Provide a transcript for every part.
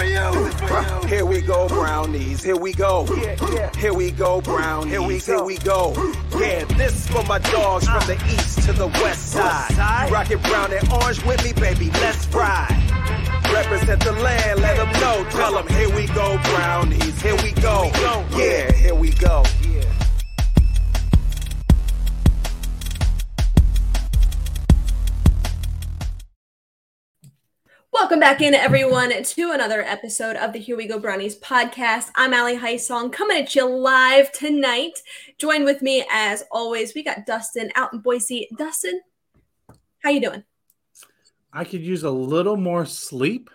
for you. Here we go, brownies. Here we go. Here we go, brownies. Here we here we go. Yeah, this for my dogs from the east to the west side. Rocket brown and orange with me, baby. Let's ride. Represent the land, let them know. Tell them, here we go, brownies. Here we go. Yeah, here we go. Welcome back in, everyone, to another episode of the Here We Go Brownies podcast. I'm Ali Heisong coming at you live tonight. Join with me as always. We got Dustin out in Boise. Dustin, how you doing? I could use a little more sleep.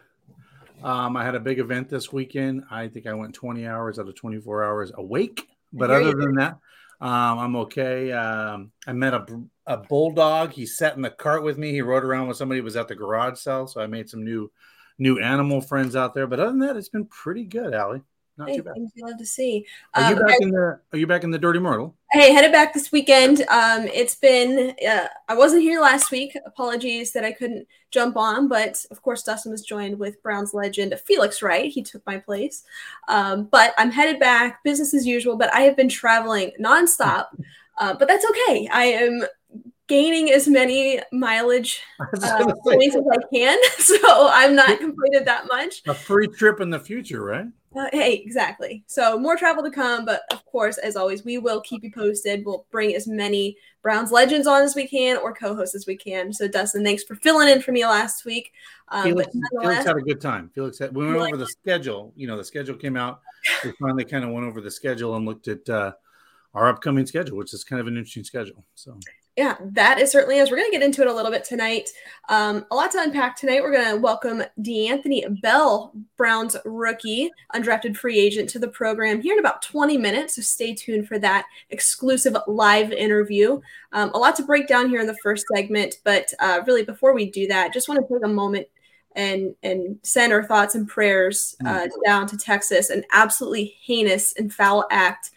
Um, I had a big event this weekend. I think I went 20 hours out of 24 hours awake. But other than that, um, I'm okay. Um, I met a, a bulldog. He sat in the cart with me. He rode around with somebody who was at the garage sale. So I made some new new animal friends out there. But other than that, it's been pretty good, Allie. Not Hey, too bad. you love to see. Are you Um, back in the Are you back in the Dirty Myrtle? Hey, headed back this weekend. Um, it's been uh, I wasn't here last week. Apologies that I couldn't jump on, but of course Dustin was joined with Browns legend Felix Wright. He took my place. Um, but I'm headed back, business as usual. But I have been traveling nonstop. Uh, but that's okay. I am gaining as many mileage uh, points as I can, so I'm not completed that much. a free trip in the future, right? Uh, hey, exactly. So more travel to come, but of course, as always, we will keep you posted. We'll bring as many Browns legends on as we can, or co-hosts as we can. So Dustin, thanks for filling in for me last week. Um, Felix, Felix had a good time. Felix had, we went Really? over the schedule. You know, the schedule came out. We finally kind of went over the schedule and looked at uh, our upcoming schedule, which is kind of an interesting schedule. So yeah, that is certainly as we're going to get into it a little bit tonight. Um, a lot to unpack tonight. We're going to welcome D'Anthony Bell, Browns rookie, undrafted free agent, to the program here in about 20 minutes. So stay tuned for that exclusive live interview. Um, a lot to break down here in the first segment, but uh, really before we do that, just want to take a moment and and send our thoughts and prayers uh, down to Texas. An absolutely heinous and foul act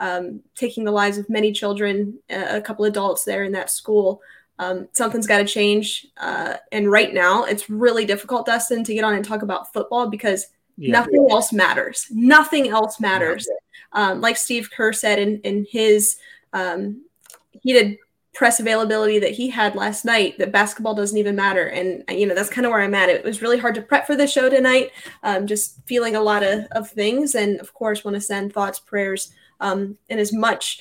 um, taking the lives of many children, uh, a couple adults there in that school. Um, something's got to change. Uh, and right now, it's really difficult, Dustin, to get on and talk about football because yeah, nothing else matters. Nothing else matters. Um, like Steve Kerr said in, in his um, heated press availability that he had last night, that basketball doesn't even matter. And, you know, that's kind of where I'm at. It was really hard to prep for the show tonight. Um, just feeling a lot of, of things. And of course, want to send thoughts, prayers, um, and as much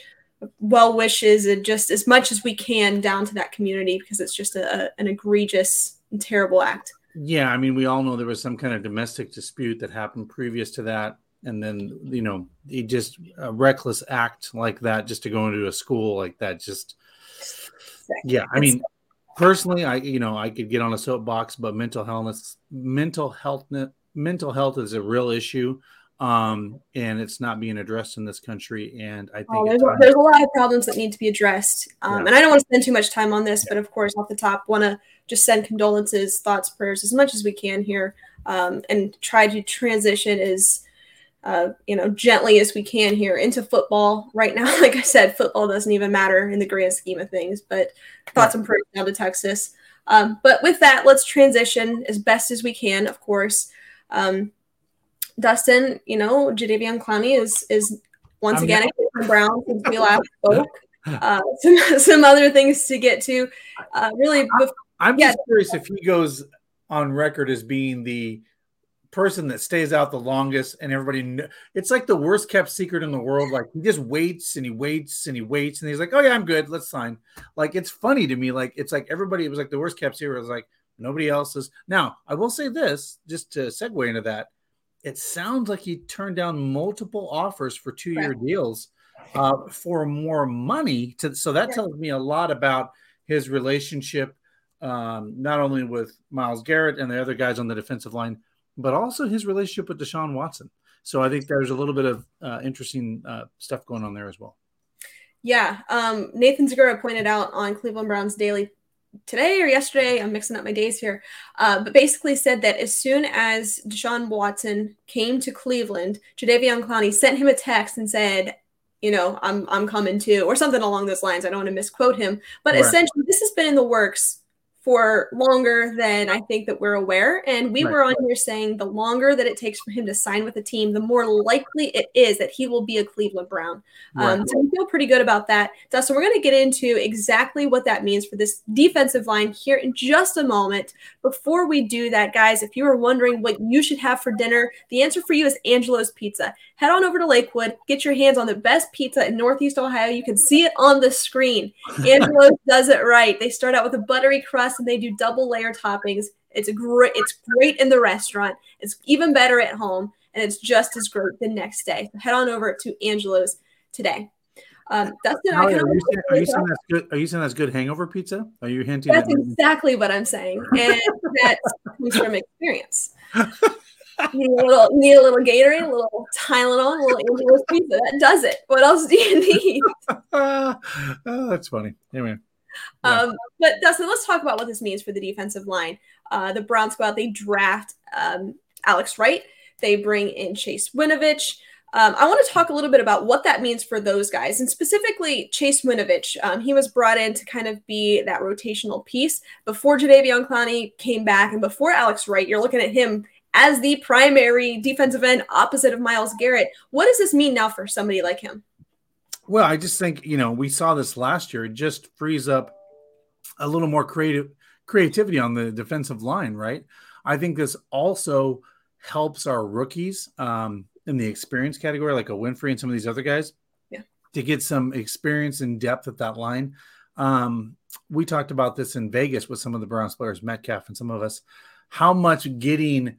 well wishes and just as much as we can down to that community because it's just a, a- an egregious and terrible act. yeah. I mean, we all know there was some kind of domestic dispute that happened previous to that, and then you know, it just a reckless act like that, just to go into a school like that, just yeah. I mean, personally, I you know, I could get on a soapbox, but mental health, mental health, mental health is a real issue. Um, and it's not being addressed in this country. And I think Oh, there's, a, there's a lot of problems that need to be addressed. Um, Yeah. And I don't want to spend too much time on this, but of course, off the top, want to just send condolences, thoughts, prayers as much as we can here um, and try to transition as. Uh, you know, gently as we can here into football. Right now, like I said, football doesn't even matter in the grand scheme of things. But thoughts and prayers down to Texas. Um, but with that, let's transition as best as we can. Of course, um, Dustin, you know, Jadeveon Clowney is is once I'm again a Cleveland Brown since we last spoke. Uh, some some other things to get to. Uh, really, I'm Yeah. just curious if he goes on record as being the person that stays out the longest and everybody kn- it's like the worst kept secret in the world. Like he just waits and he waits and he waits and he's like oh yeah i'm good. Let's sign. Like it's funny to me. Like it's like everybody it was like the worst kept secret. It was like nobody else is now i will say this just to segue into that it sounds like he turned down multiple offers for two year deals uh, for more money to so that Yeah. tells me a lot about his relationship um, not only with Myles Garrett and the other guys on the defensive line, but also his relationship with Deshaun Watson. So I think there's a little bit of uh, interesting uh, stuff going on there as well. yeah. Um, Nathan Zegura pointed out on Cleveland Browns Daily today or yesterday. I'm mixing up my days here, uh, but basically said that as soon as Deshaun Watson came to Cleveland, Jadeveon Clowney sent him a text and said, you know, I'm I'm coming too, or something along those lines. I don't want to misquote him, but Right. essentially, this has been in the works for longer than I think that we're aware. And we Right. were on here saying the longer that it takes for him to sign with a team, the more likely it is that he will be a Cleveland Brown. Um, so we feel pretty good about that. Dustin, we're going to get into exactly what that means for this defensive line here in just a moment. Before we do that, guys, if you are wondering what you should have for dinner, the answer for you is Angelo's Pizza. Head on over to Lakewood, get your hands on the best pizza in Northeast Ohio. You can see it on the screen. Angelo's does it right. They start out with a buttery crust and they do double layer toppings. It's a great it's great in the restaurant. It's even better at home and it's just as great the next day. So head on over to Angelo's today. Um, Dustin, I Holly, can are, you saying, are you saying that's good? Are you saying that's good hangover pizza? Are you hinting? That's at exactly what I'm saying, and that comes from experience. You need a little, need a little Gatorade, a little Tylenol, a little Angelo's pizza. That does it. What else do you need? oh, that's funny. Anyway, Yeah. Um, but Dustin, let's talk about what this means for the defensive line. Uh, the Browns go out, they draft um, Alex Wright, they bring in Chase Winovich. Um, I want to talk a little bit about what that means for those guys, and specifically Chase Winovich. Um, he was brought in to kind of be that rotational piece before Jadeveon Clowney came back, and before Alex Wright. You're looking at him as the primary defensive end opposite of Myles Garrett. What does this mean now for somebody like him? Well, I just think you know we saw this last year. It just frees up a little more creative creativity on the defensive line, right? I think this also helps our rookies um, in the experience category, like a Winfrey and some of these other guys, Yeah. to get some experience and depth at that line. Um, we talked about this in Vegas with some of the Browns players, Metcalf and some of us, how much getting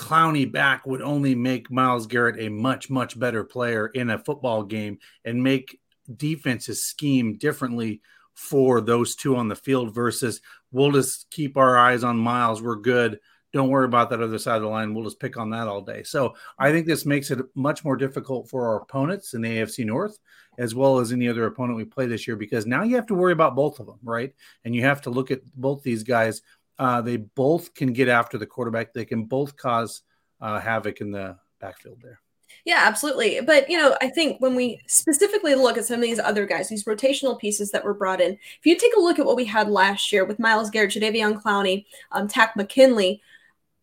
Clowney back would only make Myles Garrett a much, much better player in a football game and make defenses scheme differently for those two on the field versus we'll just keep our eyes on Myles. We're good. Don't worry about that other side of the line. We'll just pick on that all day. So I think this makes it much more difficult for our opponents in the AFC North, as well as any other opponent we play this year, because now you have to worry about both of them, right? And you have to look at both these guys. Uh, they both can get after the quarterback. They can both cause uh, havoc in the backfield there. Yeah, absolutely. But, you know, I think when we specifically look at some of these other guys, these rotational pieces that were brought in, if you take a look at what we had last year with Myles Garrett, Jadeveon Clowney, um, Takk McKinley,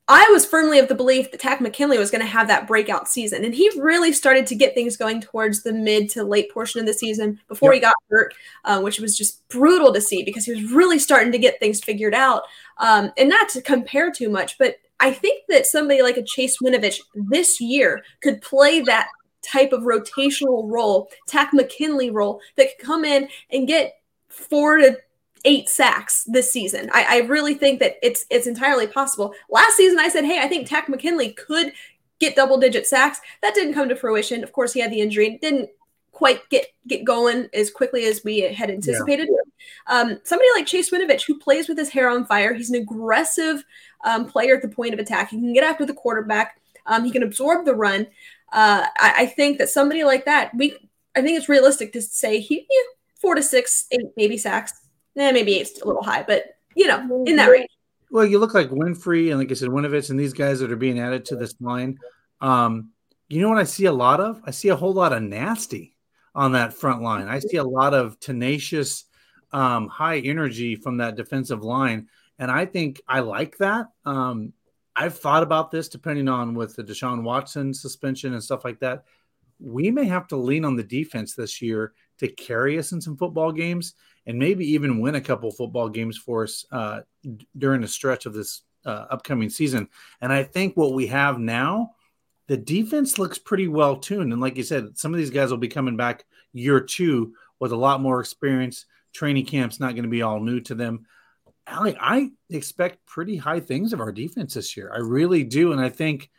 I was firmly of the belief that Takk McKinley was going to have that breakout season. And he really started to get things going towards the mid to late portion of the season before he got hurt, uh, which was just brutal to see because he was really starting to get things figured out. Um, and not to compare too much, but I think that somebody like a Chase Winovich this year could play that type of rotational role, Takk McKinley role that could come in and get four to eight sacks this season. I, I really think that it's it's entirely possible. Last season, I said, hey, I think Takk McKinley could get double digit sacks. That didn't come to fruition. Of course, he had the injury. Didn't quite get get going as quickly as we had anticipated. Yeah. Um, somebody like Chase Winovich, who plays with his hair on fire, he's an aggressive um, player at the point of attack. He can get after the quarterback. Um, he can absorb the run. Uh, I, I, think that somebody like that, we I think it's realistic to say he yeah, four to six, eight maybe sacks. Eh, maybe eight's a little high, but you know, in that range. Well, you look like Winfrey and like I said, Winovich and these guys that are being added to this line. Um, you know what I see a lot of? I see a whole lot of nasty on that front line. I see a lot of tenacious, um, high energy from that defensive line. And I think I like that. Um, I've thought about this depending on with the Deshaun Watson suspension and stuff like that. We may have to lean on the defense this year to carry us in some football games and maybe even win a couple football games for us uh, during the stretch of this uh, upcoming season. And I think what we have now, the defense looks pretty well tuned. And like you said, some of these guys will be coming back year two with a lot more experience. Training camp's not going to be all new to them. Allie, I expect pretty high things of our defense this year. I really do. And I think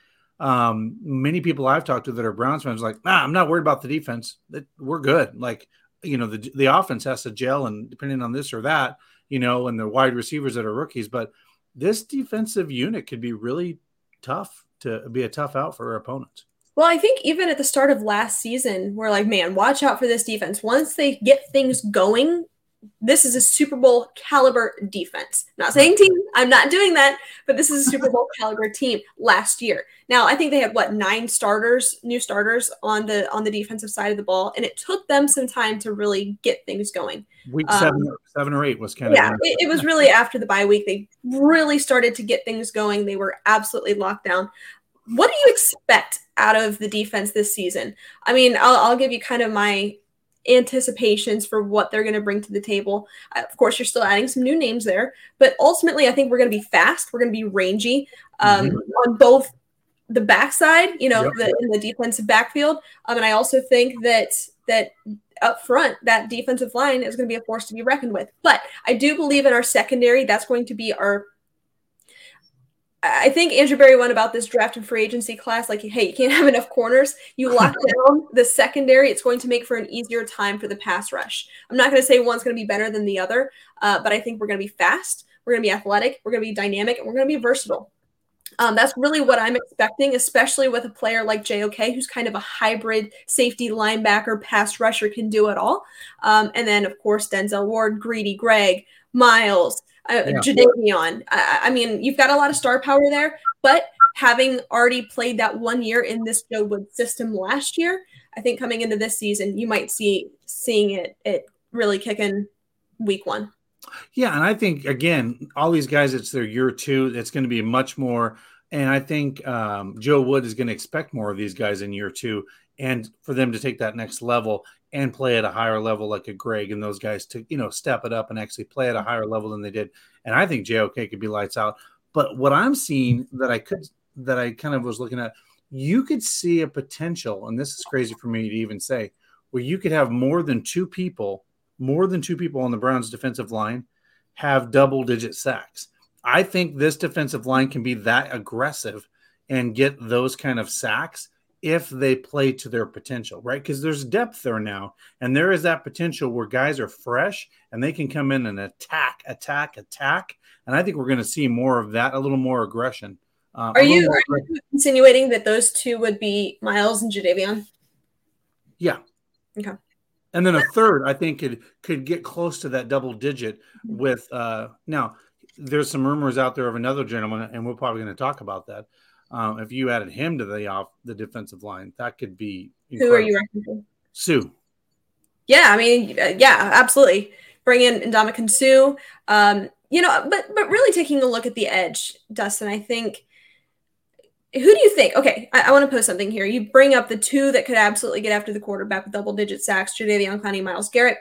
um, many people I've talked to that are Browns fans like, nah, I'm not worried about the defense. That we're good. Like, you know, the the offense has to gel and depending on this or that, you know, and the wide receivers that are rookies. But this defensive unit could be really tough to be a tough out for our opponents. Well, I think even at the start of last season, we're like, man, watch out for this defense. Once they get things going, this is a Super Bowl caliber defense. Not saying team, I'm not doing that, but this is a Super Bowl caliber team last year. Now, I think they had what nine starters, new starters on the on the defensive side of the ball, and it took them some time to really get things going. Week seven, um, seven or eight was kind yeah, of yeah. It, it was really after the bye week they really started to get things going. They were absolutely locked down. What do you expect out of the defense this season? I mean, I'll, I'll give you kind of my anticipations for what they're going to bring to the table. Uh, of course, you're still adding some new names there, but ultimately, I think we're going to be fast. We're going to be rangy um, mm-hmm. on both the backside, you know, yep. the, in the defensive backfield, um, and I also think that that up front, that defensive line is going to be a force to be reckoned with. But I do believe in our secondary, that's going to be our I think Andrew Berry went about this draft and free agency class like, hey, you can't have enough corners. You lock down the secondary. It's going to make for an easier time for the pass rush. I'm not going to say one's going to be better than the other, uh, but I think we're going to be fast. We're going to be athletic. We're going to be dynamic, and we're going to be versatile. Um, that's really what I'm expecting, especially with a player like JOK, who's kind of a hybrid safety linebacker, pass rusher, can do it all. Um, and then, of course, Denzel Ward, Greedy Greg, Myles, uh, yeah. Jadeveon. I, I, mean, you've got a lot of star power there, but having already played that one year in this Joe Wood system last year, I think coming into this season, you might see seeing it it really kicking week one. Yeah, and I think again, all these guys, it's their year two. It's going to be much more. And I think um, Joe Wood is going to expect more of these guys in year two, and for them to take that next level and play at a higher level like a Greg and those guys to, you know, step it up and actually play at a higher level than they did. And I think JOK could be lights out. But what I'm seeing that I could that I kind of was looking at, you could see a potential, and this is crazy for me to even say, where you could have more than two people, more than two people on the Browns defensive line have double digit sacks. I think this defensive line can be that aggressive and get those kind of sacks if they play to their potential, right? Because there's depth there now, and there is that potential where guys are fresh and they can come in and attack, attack, attack. And I think we're going to see more of that, a little more aggression. Uh, are, you, are you insinuating that those two would be Myles and Jadeveon? Yeah. Okay. And then a third, I think, could could get close to that double digit with. uh Now, there's some rumors out there of another gentleman, and we're probably going to talk about that um, if you added him to the off the defensive line, that could be. Incredible. Who are you referencing? Suh. Yeah, I mean, uh, yeah, absolutely. Bring in Ndamukong Suh. Um, you know, but but really taking a look at the edge, Dustin, I think. Who do you think? Okay, I, I want to post something here. You bring up the two that could absolutely get after the quarterback with double digit sacks, Jadeveon Clowney, Myles Garrett.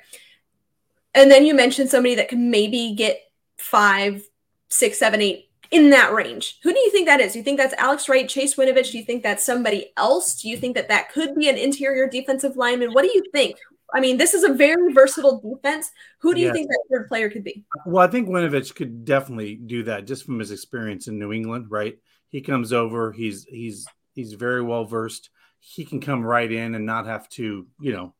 And then you mentioned somebody that could maybe get five, six, seven, eight in that range. Who do you think that is? Do you think that's Alex Wright, Chase Winovich? Do you think that's somebody else? Do you think that that could be an interior defensive lineman? What do you think? I mean, this is a very versatile defense. Who do you yes. think that third player could be? Well, I think Winovich could definitely do that just from his experience in New England, right? He comes over, he's he's he's very well versed. He can come right in and not have to, you know,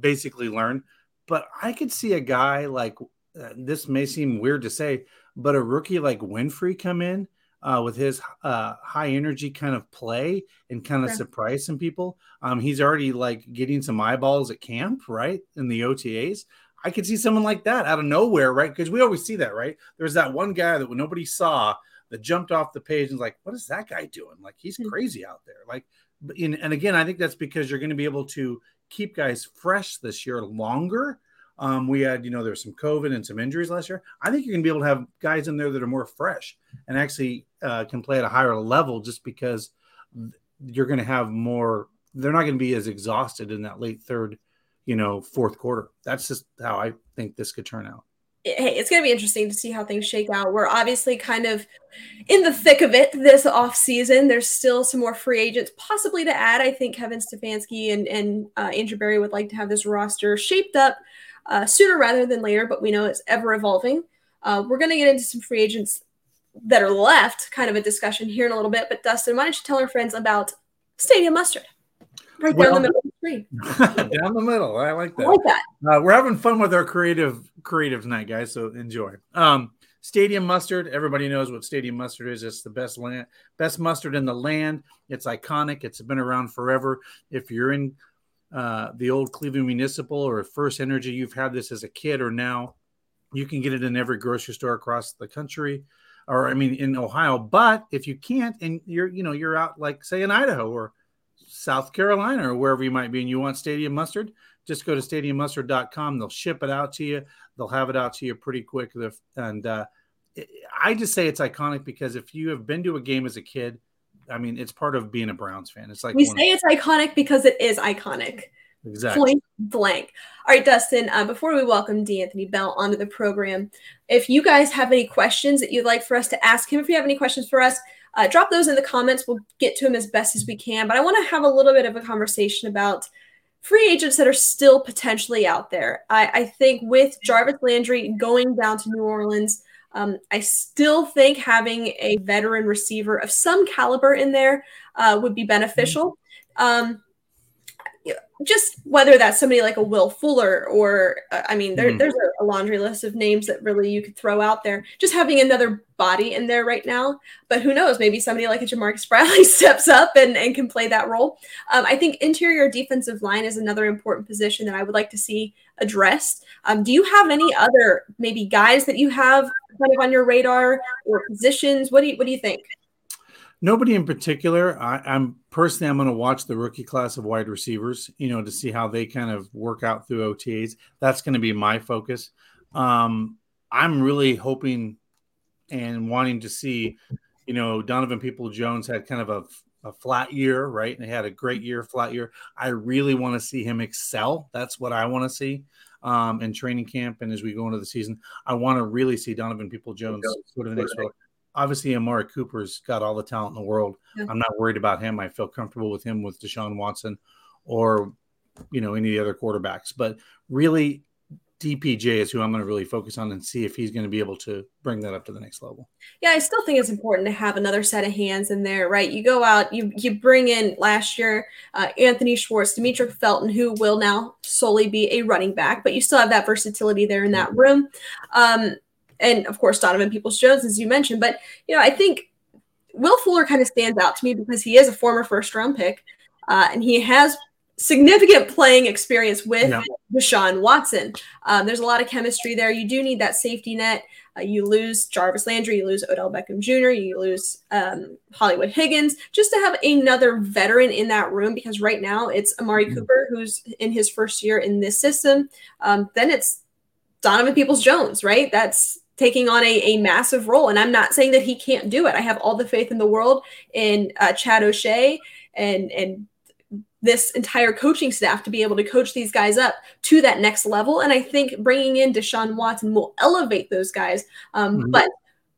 basically learn. But I could see a guy like uh, this may seem weird to say, but a rookie like Winfrey come in uh, with his uh, high energy kind of play and kind of okay. surprise some people. Um, he's already like getting some eyeballs at camp, right? In the OTAs. I could see someone like that out of nowhere, right? Because we always see that, right? There's that one guy that nobody saw that jumped off the page and was like, what is that guy doing? Like he's hmm. crazy out there. Like, in, and again, I think that's because you're going to be able to keep guys fresh this year longer um, we had, you know, there's some COVID and some injuries last year. I think you're going to be able to have guys in there that are more fresh and actually uh, can play at a higher level just because you're going to have more. They're not going to be as exhausted in that late third, you know, fourth quarter. That's just how I think this could turn out. Hey, it's going to be interesting to see how things shake out. We're obviously kind of in the thick of it this off season. There's still some more free agents possibly to add. I think Kevin Stefanski and, and uh, Andrew Berry would like to have this roster shaped up uh, sooner rather than later, but we know it's ever evolving. Uh, we're going to get into some free agents that are left, kind of a discussion here in a little bit. But Dustin, why don't you tell our friends about Stadium Mustard? Right well, down the middle of the screen. down the middle. I like that. I like that. Uh, we're having fun with our creative creative tonight, guys. So enjoy. Um, Stadium mustard. Everybody knows what stadium mustard is. It's the best land, best mustard in the land. It's iconic. It's been around forever. If you're in uh, the old Cleveland Municipal or First Energy, you've had this as a kid or now, you can get it in every grocery store across the country, or I mean in Ohio. But if you can't, and you're you know you're out like say in Idaho or South Carolina or wherever you might be, and you want Stadium Mustard, just go to stadiummustard.com. They'll ship it out to you. They'll have it out to you pretty quick. And uh, I just say it's iconic because if you have been to a game as a kid, I mean, it's part of being a Browns fan. It's like we say it's iconic because it is iconic. Exactly. Point blank. All right, Dustin, uh, before we welcome D'Anthony Bell onto the program, if you guys have any questions that you'd like for us to ask him, if you have any questions for us, uh, drop those in the comments. We'll get to him as best as we can. But I want to have a little bit of a conversation about free agents that are still potentially out there. I, I think with Jarvis Landry going down to New Orleans, um, I still think having a veteran receiver of some caliber in there uh, would be beneficial. Um, just whether that's somebody like a Will Fuller or uh, I mean, there, mm. there's a, laundry list of names that really you could throw out there. Just having another body in there right now, but who knows? Maybe somebody like a Ja'Marcus Bradley steps up and, and can play that role. Um, I think interior defensive line is another important position that I would like to see addressed. Um, do you have any other maybe guys that you have kind of on your radar or positions? What do you What do you think? Nobody in particular. I, am personally I'm going to watch the rookie class of wide receivers, you know, to see how they kind of work out through OTAs. That's going to be my focus. Um, I'm really hoping and wanting to see, you know, Donovan People Jones had kind of a, a flat year, right? And he had a great year, flat year. I really want to see him excel. That's what I want to see um, in training camp and as we go into the season. I want to really see Donovan People Jones go to the next level obviously Amari Cooper's got all the talent in the world. Yeah. I'm not worried about him. I feel comfortable with him with Deshaun Watson or you know any of the other quarterbacks. But really DPJ is who I'm going to really focus on and see if he's going to be able to bring that up to the next level. Yeah, I still think it's important to have another set of hands in there, right? You go out, you you bring in last year uh, Anthony Schwartz, Demetric Felton, who will now solely be a running back, but you still have that versatility there in that room. Um, and of course Donovan Peoples Jones, as you mentioned. But you know, I think Will Fuller kind of stands out to me because he is a former first round pick, uh, and he has significant playing experience with yeah. Deshaun Watson. Um, there's a lot of chemistry there. You do need that safety net. Uh, you lose Jarvis Landry, you lose Odell Beckham Jr., you lose um, Hollywood Higgins, just to have another veteran in that room because right now it's Amari mm-hmm. Cooper who's in his first year in this system. Um, then it's Donovan Peoples Jones, right? That's taking on a, a massive role. And I'm not saying that he can't do it. I have all the faith in the world in uh, Chad O'Shea and and this entire coaching staff to be able to coach these guys up to that next level. And I think bringing in Deshaun Watson will elevate those guys. Um, mm-hmm. But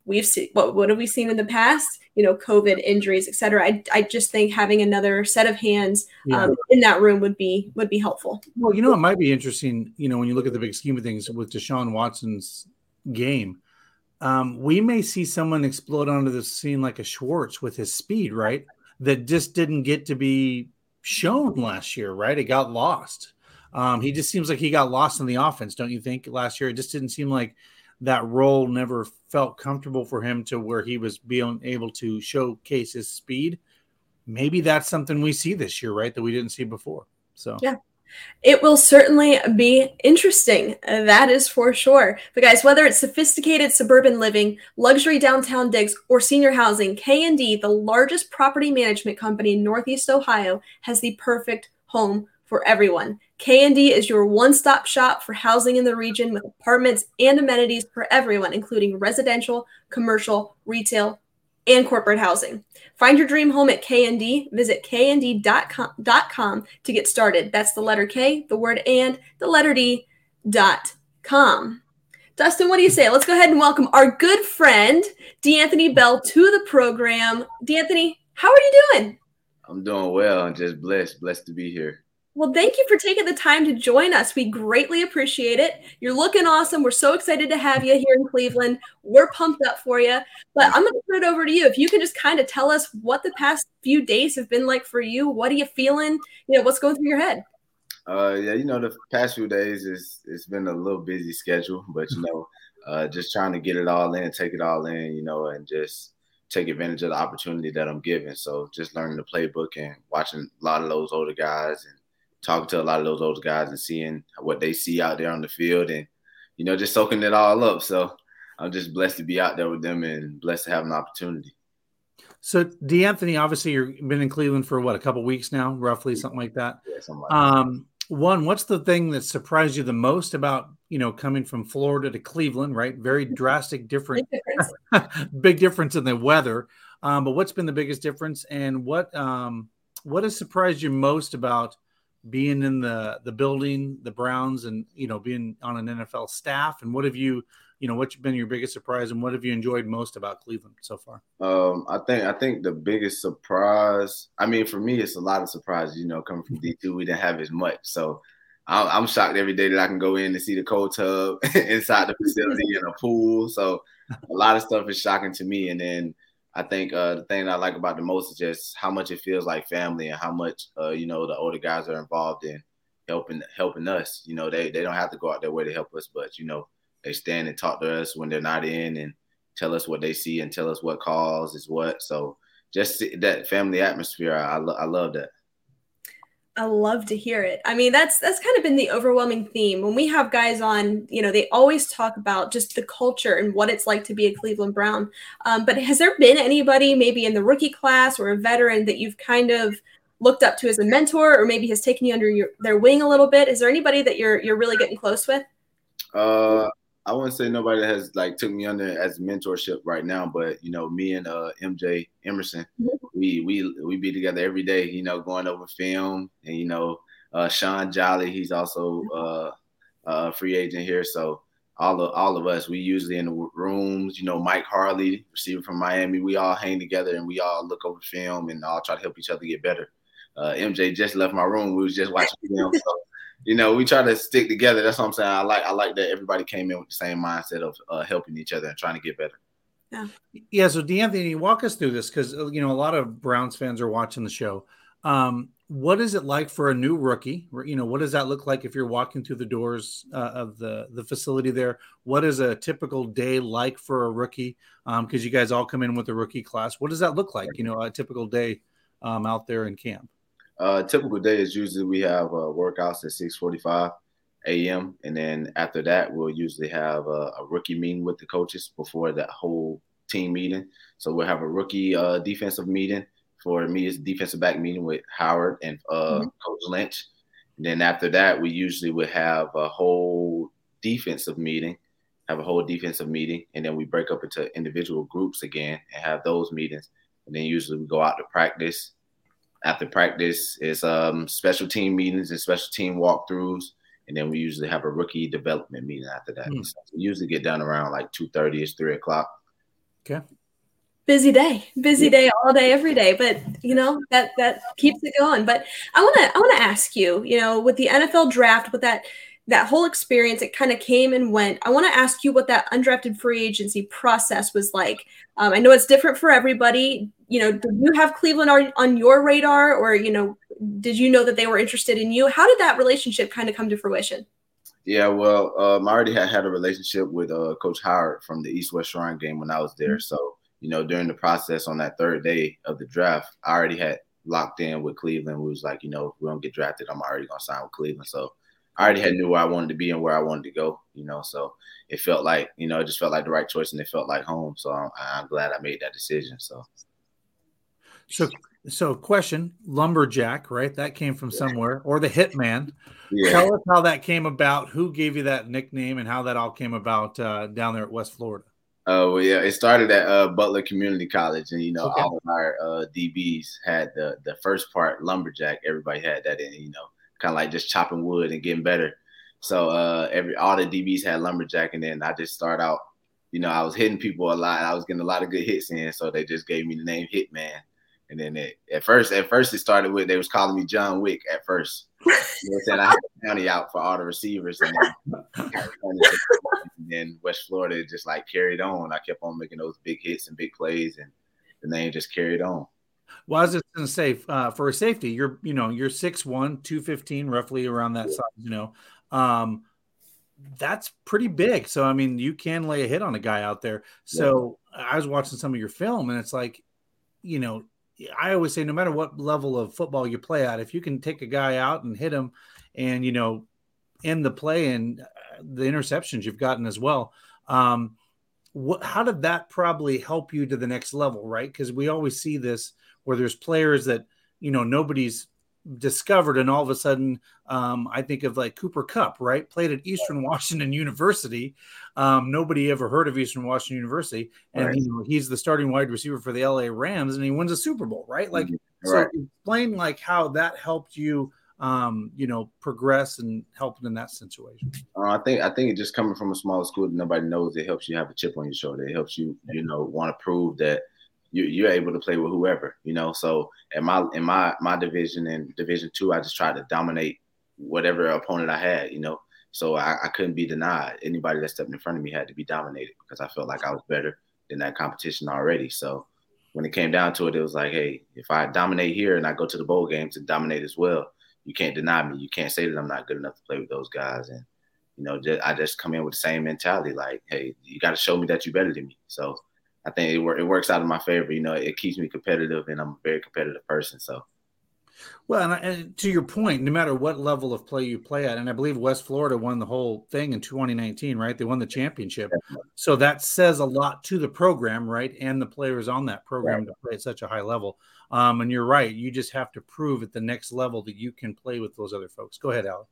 we've seen what what have we seen in the past? You know, COVID injuries, etc. I, I just think having another set of hands yeah. um, in that room would be would be helpful. Well, you know, it might be interesting. You know, when you look at the big scheme of things with Deshaun Watson's game. Um, we may see someone explode onto the scene like a Schwartz with his speed, right? That just didn't get to be shown last year, right? It got lost. Um, he just seems like he got lost in the offense, don't you think? Last year, it just didn't seem like that role never felt comfortable for him to where he was being able to showcase his speed. Maybe that's something we see this year, right? That we didn't see before. So, yeah, it will certainly be interesting. That is for sure. But guys, whether it's sophisticated suburban living, luxury downtown digs, or senior housing, K&D, the largest property management company in Northeast Ohio, has the perfect home for everyone. K&D is your one-stop shop for housing in the region with apartments and amenities for everyone, including residential, commercial, retail, and corporate housing. Find your dream home at KND. Visit knd.com to get started. That's the letter K, the word and, the letter D dot com. Dustin, what do you say? Let's go ahead and welcome our good friend, D'Anthony Bell, to the program. D'Anthony, how are you doing? I'm doing well. I'm just blessed, blessed to be here. Well, thank you for taking the time to join us. We greatly appreciate it. You're looking awesome. We're so excited to have you here in Cleveland. We're pumped up for you. But I'm going to turn it over to you. If you can just kind of tell us what the past few days have been like for you. What are you feeling? You know, what's going through your head? Uh, yeah, you know, the past few days is it's been a little busy schedule, but you know, uh, just trying to get it all in, take it all in, you know, and just take advantage of the opportunity that I'm given. So just learning the playbook and watching a lot of those older guys and talking to a lot of those older guys and seeing what they see out there on the field and, you know, just soaking it all up. So I'm just blessed to be out there with them and blessed to have an opportunity. So, D'Anthony, obviously, you've been in Cleveland for what a couple weeks now, roughly something like that. Yeah, something like um, one, what's the thing that surprised you the most about you know coming from Florida to Cleveland? Right, very drastic different, Big difference. big difference in the weather. Um, but what's been the biggest difference, and what um, what has surprised you most about being in the the building, the Browns, and you know being on an NFL staff? And what have you you know what's been your biggest surprise, and what have you enjoyed most about Cleveland so far? Um, I think I think the biggest surprise. I mean, for me, it's a lot of surprises. You know, coming from D two, we didn't have as much, so I'm, shocked every day that I can go in and see the cold tub inside the facility and a pool. So a lot of stuff is shocking to me. And then I think uh, the thing I like about the most is just how much it feels like family and how much uh, you know the older guys are involved in helping helping us. You know, they they don't have to go out their way to help us, but you know they stand and talk to us when they're not in and tell us what they see and tell us what calls is what. So just that family atmosphere, I, lo- I love that. I love to hear it. I mean, that's that's kind of been the overwhelming theme when we have guys on. You know, they always talk about just the culture and what it's like to be a Cleveland Brown. Um, but has there been anybody, maybe in the rookie class or a veteran, that you've kind of looked up to as a mentor, or maybe has taken you under your, their wing a little bit? Is there anybody that you're you're really getting close with? Uh, I wouldn't say nobody has like took me under as mentorship right now, but you know, me and uh, MJ Emerson, we we we be together every day. You know, going over film, and you know, uh, Sean Jolly, he's also uh, a free agent here, so all of all of us, we usually in the rooms. You know, Mike Harley, receiver from Miami, we all hang together and we all look over film and all try to help each other get better. Uh, MJ just left my room. We was just watching film. So you know, we try to stick together. That's what I'm saying. I like I like that everybody came in with the same mindset of uh, helping each other and trying to get better. Yeah. Yeah. So, D'Anthony, walk us through this because you know a lot of Browns fans are watching the show. Um, what is it like for a new rookie? You know, what does that look like if you're walking through the doors uh, of the the facility there? What is a typical day like for a rookie? Because um, you guys all come in with a rookie class. What does that look like? You know, a typical day um, out there in camp. Uh, typical day is usually we have uh, workouts at 6:45 a.m. and then after that we'll usually have a, a, rookie meeting with the coaches before that whole team meeting. So we'll have a rookie uh, defensive meeting for me. It's defensive back meeting with Howard and uh, mm-hmm. Coach Lynch. And then after that, we usually would have a whole defensive meeting, have a whole defensive meeting, and then we break up into individual groups again and have those meetings. And then usually we go out to practice after practice is um, special team meetings and special team walkthroughs, and then we usually have a rookie development meeting after that. Mm. So we usually get done around like two thirty ish, three o'clock. Okay. Busy day, busy day, all day, every day. But you know that that keeps it going. But I want to I want to ask you, you know, with the NFL draft, with that that whole experience, it kind of came and went. I want to ask you what that undrafted free agency process was like. Um, I know it's different for everybody. You know, did you have Cleveland on, on your radar, or you know, did you know that they were interested in you? How did that relationship kind of come to fruition? Yeah, well, um, I already had had a relationship with uh, Coach Howard from the East West Shrine game when I was there. Mm-hmm. So, you know, during the process on that third day of the draft, I already had locked in with Cleveland. We was like, you know, if we don't get drafted, I'm already gonna sign with Cleveland. So I already had knew where I wanted to be and where I wanted to go, you know. So it felt like, you know, it just felt like the right choice and it felt like home. So I'm, I'm glad I made that decision. So, so, so question lumberjack, right? That came from somewhere, or the hitman. Yeah. Tell us how that came about. Who gave you that nickname, and how that all came about uh, down there at West Florida? Oh well, yeah, it started at uh, Butler Community College, and you know okay. all of our uh, DBs had the the first part lumberjack. Everybody had that in, you know kind of like just chopping wood and getting better. So uh, every all the DBs had lumberjack, and then I just start out. You know, I was hitting people a lot. I was getting a lot of good hits in, so they just gave me the name Hitman. And then it, at first, at first it started with they was calling me John Wick at first. you know saying? I had the county out for all the receivers, and then, and then West Florida just like carried on. I kept on making those big hits and big plays, and the name just carried on. Well, I was just going to say, uh, for a safety, you're, you know, you're 6'1", 215, roughly around that size, you know. Um, that's pretty big. So, I mean, you can lay a hit on a guy out there. So, yeah. I was watching some of your film, and it's like, you know, I always say, no matter what level of football you play at, if you can take a guy out and hit him, and you know, end the play and uh, the interceptions you've gotten as well. Um, what, how did that probably help you to the next level, right? Because we always see this where there's players that you know nobody's discovered and all of a sudden um, i think of like Cooper Kupp right? Played at eastern washington university. Um, nobody ever heard of eastern washington university. And right. you know, he's the starting wide receiver for the la rams and he wins a super bowl right? Like mm-hmm. right. so explain like how that helped you um, you know progress and help in that situation. Uh, i think i think it just coming from a small school that nobody knows it helps you have a chip on your shoulder. It helps you you know want to prove that you, you're able to play with whoever, you know. So in my in my my division and division two, I just tried to dominate whatever opponent I had, you know. So I, I couldn't be denied. Anybody that stepped in front of me had to be dominated because I felt like I was better than that competition already. So when it came down to it, it was like, hey, if I dominate here and I go to the bowl game to dominate as well, you can't deny me. You can't say that I'm not good enough to play with those guys. And you know, just, I just come in with the same mentality, like, hey, you got to show me that you're better than me. So I think it, it works out in my favor. You know, it keeps me competitive, and I'm a very competitive person. So. Well, and, I, and, to your point, no matter what level of play you play at, and I believe West Florida won the whole thing in 2019, right? They won the championship. So that says a lot to the program, right? And the players on that program right. to play at such a high level. Um, and you're right. You just have to prove at the next level that you can play with those other folks. Go ahead, Alex.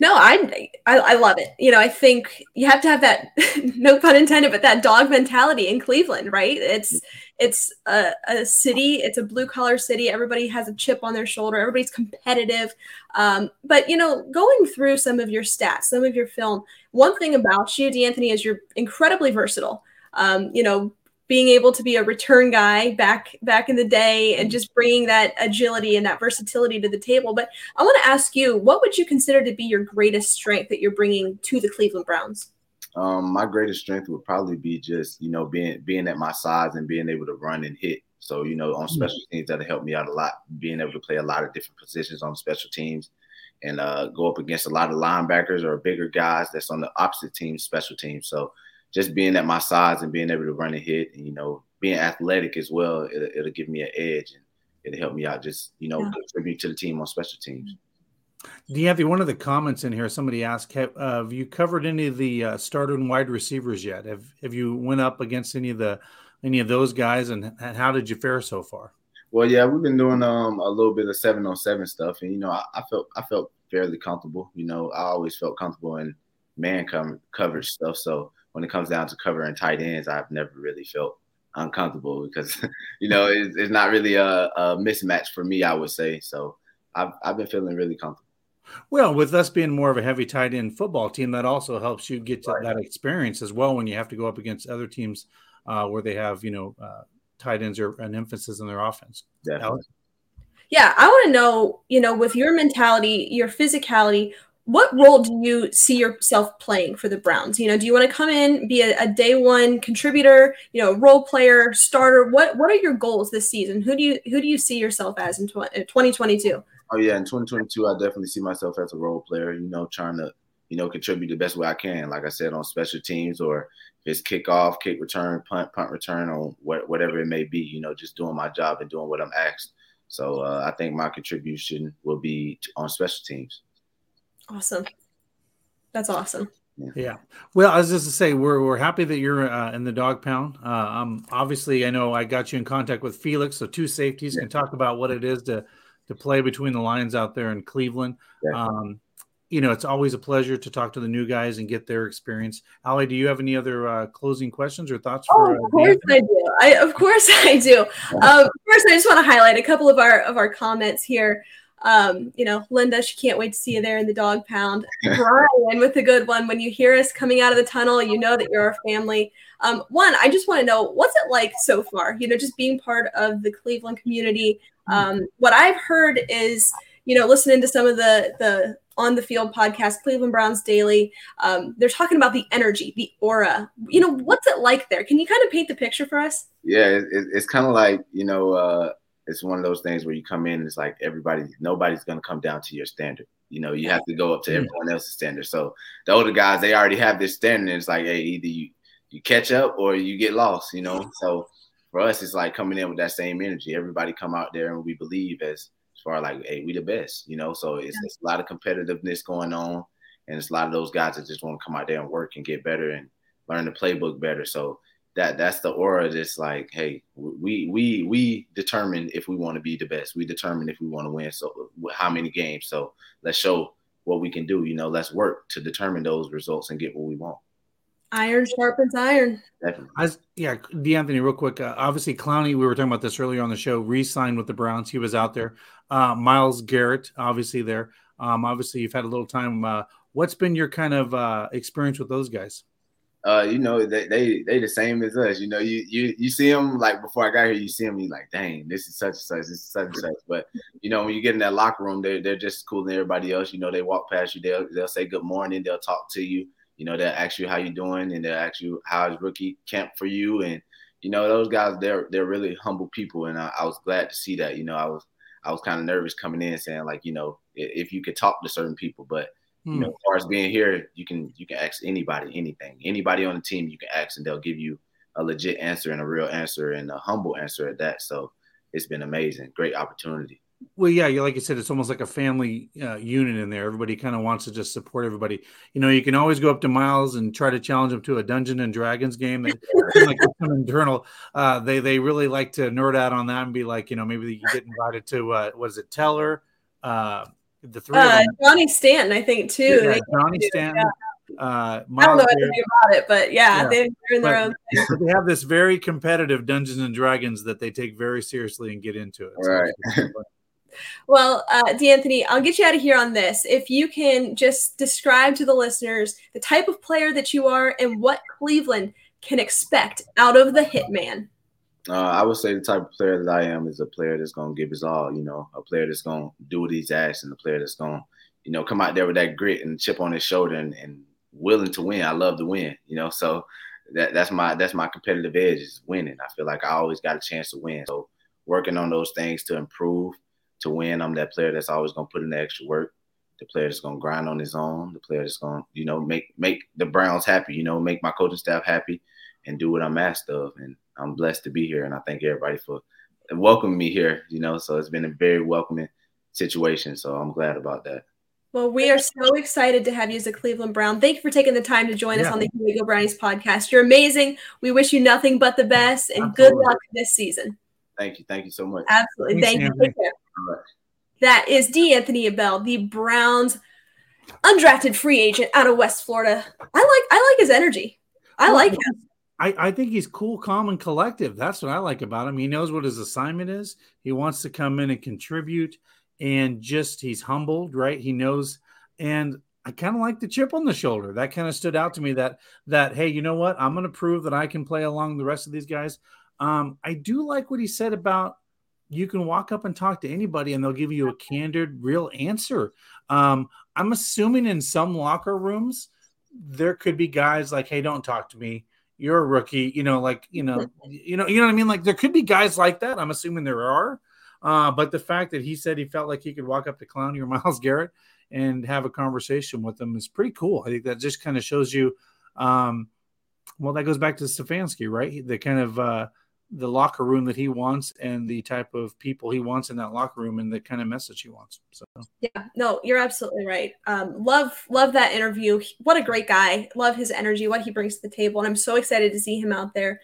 No, I, I, I love it. You know, I think you have to have that, no pun intended, but that dog mentality in Cleveland, right? It's it's a, a city, it's a blue collar city. Everybody has a chip on their shoulder. Everybody's competitive. Um, but you know, going through some of your stats, some of your film, one thing about you, D'Anthony, is you're incredibly versatile. Um, you know, being able to be a return guy back back in the day and just bringing that agility and that versatility to the table. But I want to ask you, what would you consider to be your greatest strength that you're bringing to the Cleveland Browns? Um, my greatest strength would probably be just you know being being at my size and being able to run and hit. So you know on mm-hmm. special teams that'll help me out a lot. Being able to play a lot of different positions on special teams and uh, go up against a lot of linebackers or bigger guys that's on the opposite team special teams. So just being at my size and being able to run and hit, and you know, being athletic as well, it'll, it'll give me an edge and it'll help me out. Just you know, yeah. contribute to the team on special teams. D'Anthony, one of the comments in here, somebody asked, have, uh, have you covered any of the uh, starter and wide receivers yet? Have Have you went up against any of the any of those guys, and, and how did you fare so far? Well, yeah, we've been doing um a little bit of seven on seven stuff, and you know, I, I, felt I felt fairly comfortable. You know, I always felt comfortable in man com- coverage stuff, so when it comes down to covering tight ends, I've never really felt uncomfortable because you know it's, it's not really a, a, mismatch for me. I would say so. I've I've been feeling really comfortable. Well, with us being more of a heavy tight end football team, that also helps you get right. that experience as well when you have to go up against other teams uh, where they have you know uh, tight ends or an emphasis in their offense. Definitely. Yeah, I want to know, you know, with your mentality, your physicality, what role do you see yourself playing for the Browns? You know, do you want to come in, be a, a, day one contributor, you know, role player, starter? What what are your goals this season? Who do you who do you see yourself as in 2022? Oh yeah, in 2022, I definitely see myself as a role player. You know, trying to you know contribute the best way I can. Like I said, on special teams or if it's kickoff, kick return, punt, punt return, or whatever it may be. You know, just doing my job and doing what I'm asked. So uh, I think my contribution will be on special teams. Awesome. That's awesome. Yeah. Well, I was just to say, we're, we're happy that you're uh, in the dog pound. Uh, um, obviously, I know I got you in contact with Felix, so two safeties yeah. can talk about what it is to to play between the lines out there in Cleveland. Yeah. Um, you know, it's always a pleasure to talk to the new guys and get their experience. Ali, do you have any other uh, closing questions or thoughts? For, oh, of uh, course I do. I, of course I do. Um, first, I just want to highlight a couple of our of our comments here. Um, you know, Linda, she can't wait to see you there in the dog pound. Brian with the good one. When you hear us coming out of the tunnel, you know that you're our family. Um, one, I just want to know what's it like so far, you know, just being part of the Cleveland community. Um, what I've heard is, you know, listening to some of the the on the field podcast, Cleveland Browns Daily. Um, they're talking about the energy, the aura. You know, what's it like there? Can you kind of paint the picture for us? Yeah, it, it's kind of like you know, uh, it's one of those things where you come in, and it's like everybody, nobody's gonna come down to your standard. You know, you have to go up to everyone else's standard. So the older guys, they already have this standard. it's like, hey, either you you catch up or you get lost. You know, so for us, it's like coming in with that same energy. Everybody come out there and we believe as, as far as like, hey, we the best, you know. So it's, it's a lot of competitiveness going on, and it's a lot of those guys that just want to come out there and work and get better and learn the playbook better. So that that's the aura that's like, hey, we we we determine if we want to be the best. We determine if we want to win. So how many games? So let's show what we can do. You know, let's work to determine those results and get what we want. Iron sharpens iron. Definitely. As, yeah, D'Anthony, real quick. Uh, obviously, Clowney, we were talking about this earlier on the show, re signed with the Browns. He was out there. Uh, Myles Garrett, obviously, there. Um, obviously, you've had a little time. Uh, what's been your kind of uh, experience with those guys? Uh, you know, they, they they the same as us. You know, you you you see them like before I got here, you see them, you like, dang, this is such and such, this is such and such. But you know, when you get in that locker room, they're they're just cool than everybody else. You know, they walk past you, they'll they'll say good morning, they'll talk to you you know, they'll ask you how you doing and they'll ask you how's rookie camp for you. And, you know, those guys, they're they're really humble people. And I, I was glad to see that. You know, I was I was kind of nervous coming in saying like, you know, if you could talk to certain people, but you know, hmm. as far as being here, you can you can ask anybody anything. Anybody on the team you can ask and they'll give you a legit answer and a real answer and a humble answer at that. So it's been amazing. Great opportunity. Well, yeah, like you said, it's almost like a family uh, unit in there. Everybody kind of wants to just support everybody. You know, you can always go up to Myles and try to challenge him to a Dungeon and Dragons game. They, like internal, uh, they they really like to nerd out on that and be like, you know, maybe you get invited to uh, was it Teller, uh, the three, uh, Johnny Stanton, I think too. Yeah, Johnny Stanton. Yeah. Uh, I don't know anything about it, but yeah, yeah. they're in their own. Thing. They have this very competitive Dungeons and Dragons that they take very seriously and get into it. So right. Well, uh, D'Anthony, I'll get you out of here on this. If you can just describe to the listeners the type of player that you are and what Cleveland can expect out of the Hitman. Uh, I would say the type of player that I am is a player that's to give his all. You know, a player that's to do what he's asked, and a player that's to, you know, come out there with that grit and chip on his shoulder and, and willing to win. I love to win. You know, so that that's my that's my competitive edge is winning. I feel like I always got a chance to win. So working on those things to improve to win. I'm that player that's always gonna put in the extra work. The player that's gonna grind on his own. The player that's gonna, you know, make make the Browns happy. You know, make my coaching staff happy, and do what I'm asked of. And I'm blessed to be here. And I thank everybody for welcoming me here. You know, so it's been a very welcoming situation. So I'm glad about that. Well, we are so excited to have you as a Cleveland Brown. Thank you for taking the time to join yeah. us on the Hugo Brownies podcast. You're amazing. We wish you nothing but the best and Absolutely. good luck this season. Thank you. Thank you so much. Absolutely. Thanks, Thank you. That is D'Anthony Bell, the Browns undrafted free agent out of West Florida. I like I like his energy. I like him. I, I think he's cool, calm, and collective. That's what I like about him. He knows what his assignment is. He wants to come in and contribute, and just he's humbled, right? He knows, and I kind of like the chip on the shoulder. That kind of stood out to me. That that hey, you know what? I'm going to prove that I can play along the rest of these guys. Um, I do like what he said about you can walk up and talk to anybody and they'll give you a candid, real answer. Um, I'm assuming in some locker rooms, there could be guys like, hey, don't talk to me. You're a rookie, you know, like, you know, you know, you know what I mean? Like there could be guys like that. I'm assuming there are. Uh, but the fact that he said he felt like he could walk up to Clowney or Myles Garrett and have a conversation with them is pretty cool. I think that just kind of shows you, um, well, that goes back to Stefanski, right? The kind of uh, the locker room that he wants and the type of people he wants in that locker room and the kind of message he wants. So yeah, no, you're absolutely right. Um, love love that interview. What a great guy. Love his energy, what he brings to the table, and I'm so excited to see him out there,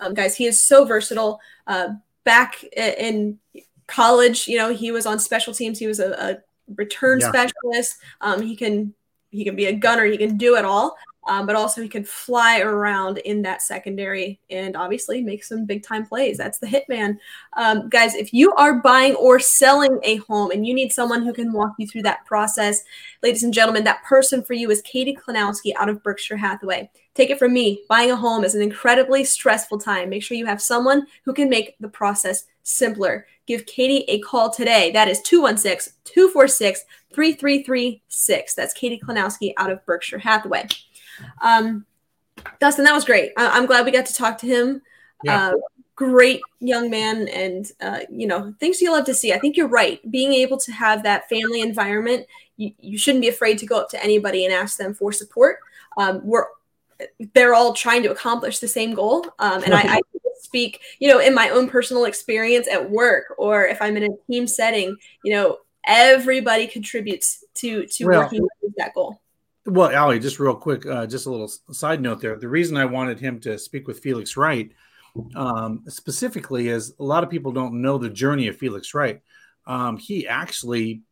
um, guys. He is so versatile. Uh, back in college, you know, he was on special teams. He was a, a return yeah. specialist. Um, he can he can be a gunner. He can do it all um, but also he can fly around in that secondary and obviously make some big time plays. That's the hitman. Um, guys, if you are buying or selling a home and you need someone who can walk you through that process, ladies and gentlemen, that person for you is Katie Klonowski out of Berkshire Hathaway. Take it from me, buying a home is an incredibly stressful time. Make sure you have someone who can make the process simpler. Give Katie a call today. That is 216 246 3336. That's Katie Klonowski out of Berkshire Hathaway. Um, Dustin, that was great. I- am glad we got to talk to him. Yeah. Uh, great young man, and uh, you know things you love to see. I think you're right. Being able to have that family environment, you, you shouldn't be afraid to go up to anybody and ask them for support. Um, we're they're all trying to accomplish the same goal. Um, and I, I speak, you know, in my own personal experience at work, or if I'm in a team setting, you know, everybody contributes to to working with that goal. Well, Ali, just real quick, uh, just a little side note there. The reason I wanted him to speak with Felix Wright um, specifically is a lot of people don't know the journey of Felix Wright. Um, he actually,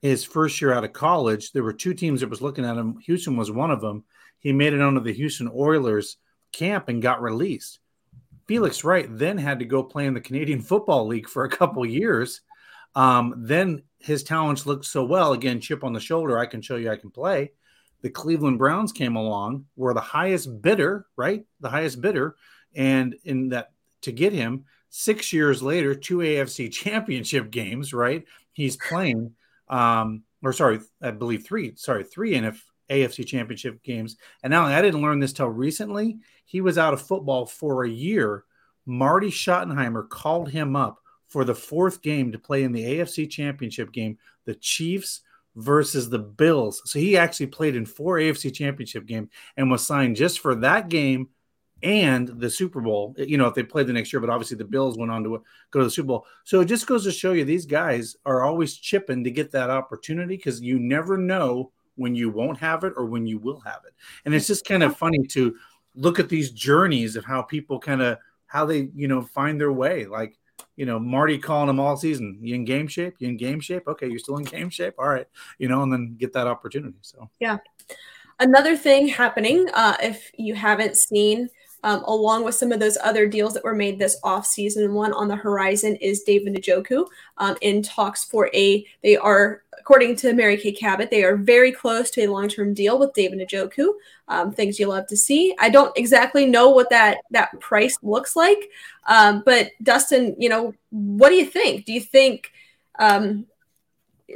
his first year out of college, there were two teams that was looking at him. Houston was one of them. He made it onto the Houston Oilers camp and got released. Felix Wright then had to go play in the Canadian Football League for a couple years. Um, then his talents looked so well. Again, chip on the shoulder. I can show you I can play. The Cleveland Browns came along, were the highest bidder, right? The highest bidder, and in that to get him six years later, two AFC Championship games, right? He's playing, um, or sorry, I believe three. Sorry, three NF, AFC Championship games. And now I didn't learn this till recently. He was out of football for a year. Marty Schottenheimer called him up for the fourth game to play in the AFC Championship game, the Chiefs versus the Bills. So he actually played in four AFC Championship games and was signed just for that game and the Super Bowl. You know, if they played the next year, but obviously the Bills went on to go to the Super Bowl. So it just goes to show you these guys are always chipping to get that opportunity because you never know when you won't have it or when you will have it. And it's just kind of funny to look at these journeys of how people kind of how they you know find their way. Like you know Marty calling them all season. You in game shape? You in game shape? Okay, you're still in game shape. All right, you know, and then get that opportunity. So yeah. Another thing happening, uh, if you haven't seen um, along with some of those other deals that were made this off season. One on the horizon is David Njoku um, in talks for a, they are, according to Mary Kay Cabot, they are very close to a long term deal with David Njoku. Um, things you love to see. I don't exactly know what that that price looks like, um, but Dustin, you know, what do you think? Do you think um,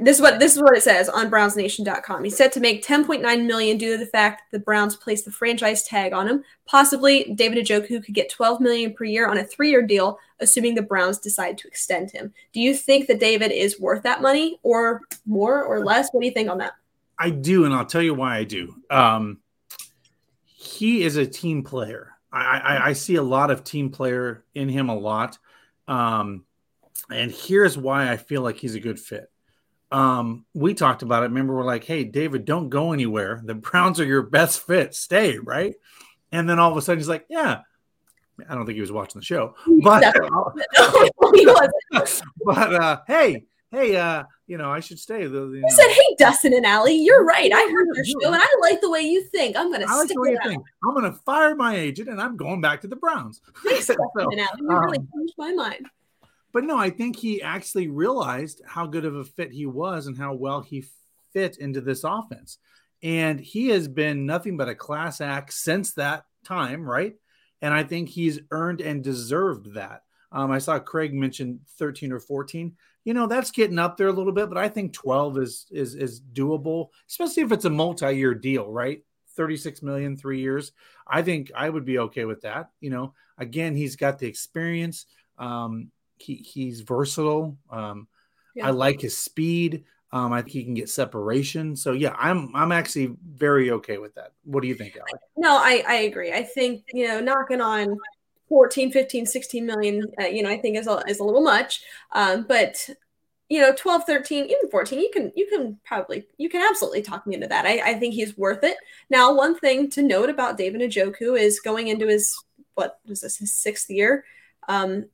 this is what this is what it says on brownsnation.com. He's set to make 10.9 million due to the fact the Browns placed the franchise tag on him. Possibly David Njoku could get 12 million per year on a three-year deal, assuming the Browns decide to extend him. Do you think that David is worth that money or more or less? What do you think on that? I do, and I'll tell you why I do. Um, he is a team player. I, I, I see a lot of team player in him a lot. Um, and here's why I feel like he's a good fit um, we talked about it. Remember, we're like, hey, David, don't go anywhere. The Browns are your best fit. Stay, right? And then all of a sudden he's like, yeah. I don't think he was watching the show, but but uh, hey, hey, uh, you know, I should stay. The, you, you said, hey, Dustin and Allie, you're right. I heard your show, and I like the way you think. I'm gonna I like the way you think. I'm gonna fire my agent, and I'm going back to the Browns. Thanks, so, Dustin and Allie. You um, really changed my mind. But no, I think he actually realized how good of a fit he was and how well he fit into this offense. And he has been nothing but a class act since that time, right? And I think he's earned and deserved that. Um, I saw Craig mention 13 or 14. You know, that's getting up there a little bit, but I think 12 is is is doable, especially if it's a multi-year deal, right? 36 million, three years. I think I would be okay with that. You know, again, he's got the experience. Um, he, he's versatile. Um, yeah. I like his speed. Um, I think he can get separation. So yeah, I'm I'm actually very okay with that. What do you think, Alec? No, I I agree. I think you know knocking on 14, 15, 16 million, uh, you know, I think is a, is a little much. Um, but you know, 12, 13, even 14, you can you can probably you can absolutely talk me into that. I, I think he's worth it. Now, one thing to note about David Njoku is going into his what is this his sixth year. Um,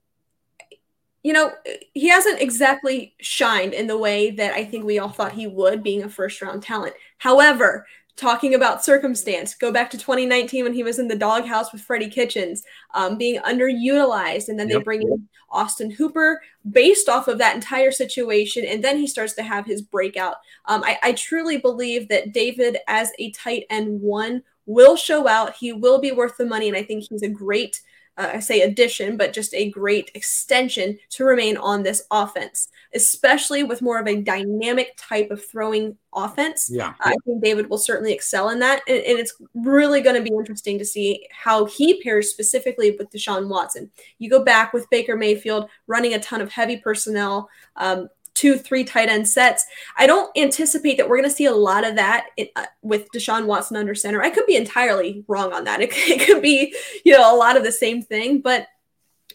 you know, he hasn't exactly shined in the way that I think we all thought he would, being a first round talent. However, talking about circumstance, go back to 2019 when he was in the doghouse with Freddie Kitchens, um, being underutilized, and then yep. they bring in Austin Hooper based off of that entire situation, and then he starts to have his breakout. Um, I, I truly believe that David, as a tight end one, will show out. He will be worth the money, and I think he's a great uh, I say addition, but just a great extension to remain on this offense, especially with more of a dynamic type of throwing offense. Yeah. I think David will certainly excel in that. And, and it's really going to be interesting to see how he pairs specifically with Deshaun Watson. You go back with Baker Mayfield running a ton of heavy personnel. Um, two, three tight end sets. I don't anticipate that we're going to see a lot of that in, uh, with Deshaun Watson under center. I could be entirely wrong on that. It, it could be, you know, a lot of the same thing, but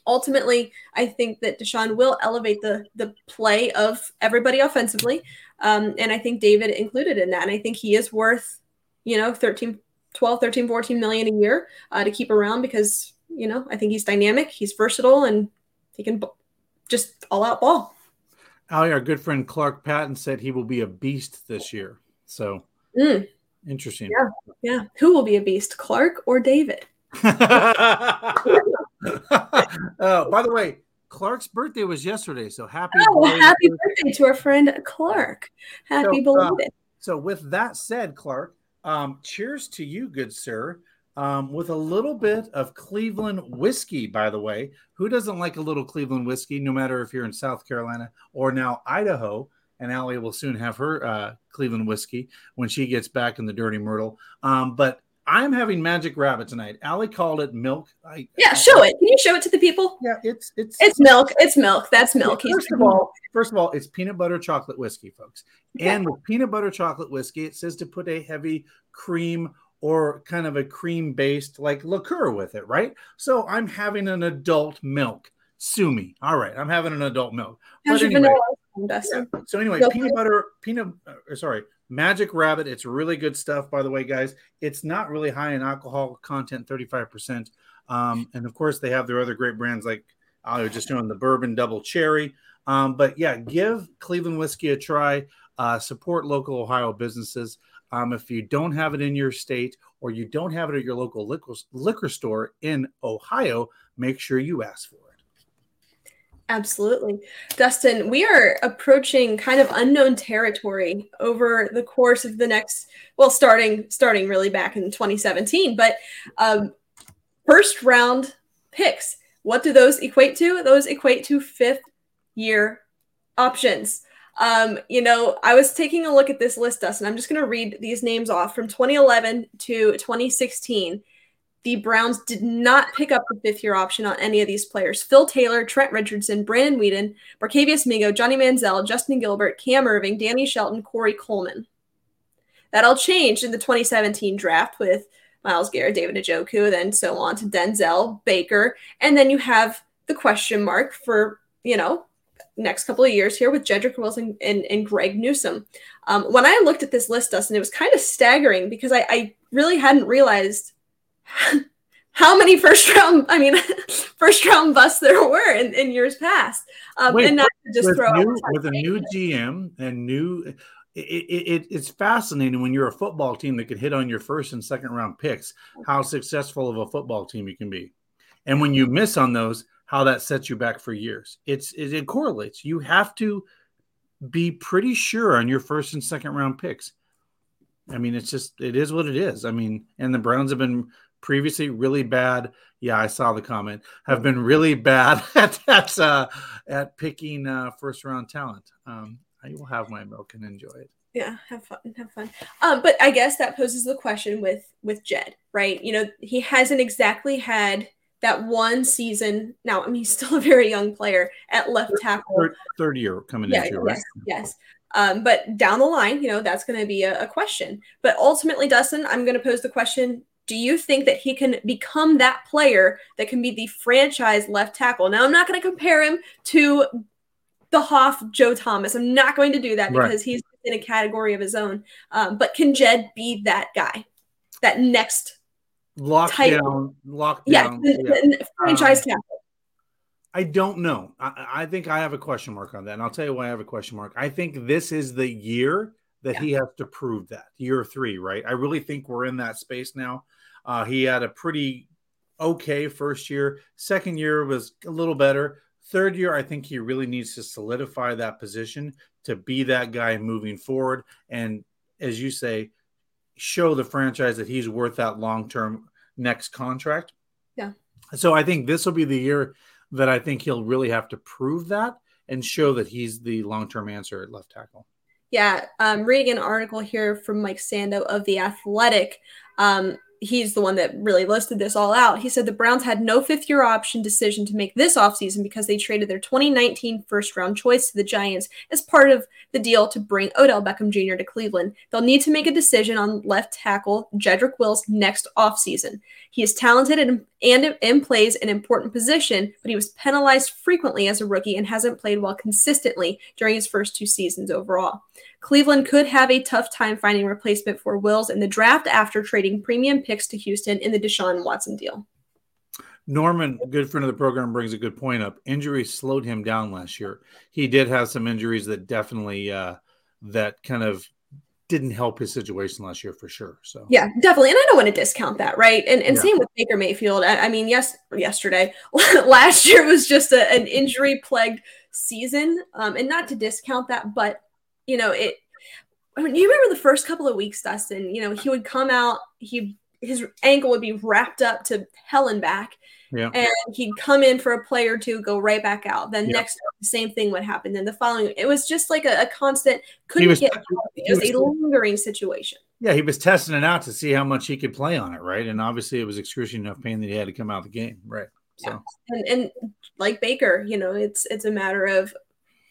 ultimately, I think that Deshaun will elevate the the play of everybody offensively, um, and I think David included in that. And I think he is worth, you know, 13, 12, 13, 14 million a year uh, to keep around because you know I think he's dynamic, he's versatile, and he can b- just all out ball. Ali, our good friend Clark Patton said he will be a beast this year. So mm. interesting. Yeah, yeah. Who will be a beast, Clark or David? uh, by the way, Clark's birthday was yesterday, so happy! Oh, happy birthday to our friend Clark. Happy so, uh, belated. Uh, so, with that said, Clark, um, cheers to you, good sir. Um, with a little bit of Cleveland whiskey, by the way. Who doesn't like a little Cleveland whiskey, no matter if you're in South Carolina or now Idaho? And Allie will soon have her uh, Cleveland whiskey when she gets back in the Dirty Myrtle. Um, but I'm having Magic Rabbit tonight. Allie called it milk. I, yeah, show it. Can you show it to the people? Yeah, it's it's it's milk. It's milk. That's milk. First of all, first of all, it's peanut butter chocolate whiskey, folks. Yeah. And with peanut butter chocolate whiskey, it says to put a heavy cream or kind of a cream based like liqueur with it, right? So I'm having an adult milk. Sue me. All right, I'm having an adult milk. How's your anyway. Yeah, so anyway, peanut butter, peanut. Uh, sorry, Magic Rabbit. It's really good stuff, by the way, guys. It's not really high in alcohol content, 35%. Um, and of course, they have their other great brands like I was just doing the bourbon double cherry. Um, but yeah, give Cleveland whiskey a try. Uh, support local Ohio businesses. Um, if you don't have it in your state or you don't have it at your local liquor, liquor store in Ohio, make sure you ask for it. Absolutely. Dustin, we are approaching kind of unknown territory over the course of the next well starting starting really back in 2017, but um, first round picks. What do those equate to? Those equate to fifth year options. Um, you know, I was taking a look at this list, Dustin. I'm just going to read these names off from 2011 to 2016 the Browns did not pick up the fifth year option on any of these players. Phil Taylor, Trent Richardson, Brandon Weeden, Barkevious Mingo, Johnny Manziel, Justin Gilbert, Cam Erving, Danny Shelton, Corey Coleman. That all changed in the 2017 draft with Myles Garrett, David Njoku, then so on to Denzel, Baker. And then you have the question mark for, you know, next couple of years here with Jedrick Wilson and, and Greg Newsome. Um, when I looked at this list, Dustin, it was kind of staggering because I, I really hadn't realized how many first round i mean first round busts there were in, in years past. Um, Wait, and not just with throw new, with a new gm and new it, it, it's fascinating when you're a football team that can hit on your first and second round picks how successful of a football team you can be. And when you miss on those how that sets you back for years it's it, it correlates you have to be pretty sure on your first and second round picks I mean, it's just it is what it is. I mean, and the Browns have been previously really bad. Yeah, I saw the comment. Have been really bad at at, uh, at picking uh, first round talent. Um, I will have my milk and enjoy it. Yeah, have fun, have fun. Um, but I guess that poses the question with with Jed, right? You know, he hasn't exactly had that one season. Now, I mean, he's still a very young player at left tackle. Third, third year coming yeah, into yes, right? Yes. Um, but down the line, you know, that's going to be a, a question. But ultimately, Dustin, I'm going to pose the question do you think that he can become that player that can be the franchise left tackle? Now, I'm not going to compare him to the Hoff Joe Thomas. I'm not going to do that because right. he's in a category of his own. Um, but can Jed be that guy, that next lockdown, lockdown, yeah, yeah. franchise um, tackle? I don't know. I, I, think I have a question mark on that. And I'll tell you why I have a question mark. I think this is the year that yeah. he has to prove that year three, right? I really think we're in that space now. Uh, he had a pretty okay first year. Second year was a little better. Third year, I think he really needs to solidify that position to be that guy moving forward. And as you say, show the franchise that he's worth that long term next contract. Yeah. So I think this will be the year that I think he'll really have to prove that and show that he's the long term answer at left tackle. Yeah, um, reading an article here from Mike Sando of The Athletic. Um, he's the one that really listed this all out. He said the Browns had no fifth year option decision to make this offseason because they traded their 2019 first round choice to the Giants as part of the deal to bring Odell Beckham Jr. to Cleveland. They'll need to make a decision on left tackle Jedrick Wills next offseason. He is talented and, and, and plays an important position, but he was penalized frequently as a rookie and hasn't played well consistently during his first two seasons overall. Cleveland could have a tough time finding replacement for Wills in the draft after trading premium picks to Houston in the Deshaun Watson deal. Norman, good friend of the program, brings a good point up. Injuries slowed him down last year. He did have some injuries that definitely uh, that kind of didn't help his situation last year for sure. So yeah, definitely, and I don't want to discount that, right? And and yeah. same with Baker Mayfield. I, I, mean, yes, yesterday, last year was just a, an injury plagued season, um, and not to discount that, but you know it. I mean, you remember the first couple of weeks, Dustin? You know, he would come out, he his ankle would be wrapped up to hell and back. Yeah. And he'd come in for a play or two, go right back out. Then yeah. next the same thing would happen. Then the following, it was just like a, a constant, couldn't was, get it was, was a lingering situation. Yeah, he was testing it out to see how much he could play on it, right? And obviously it was excruciating enough pain that he had to come out of the game. Right. So yeah. and and like Baker, you know, it's it's a matter of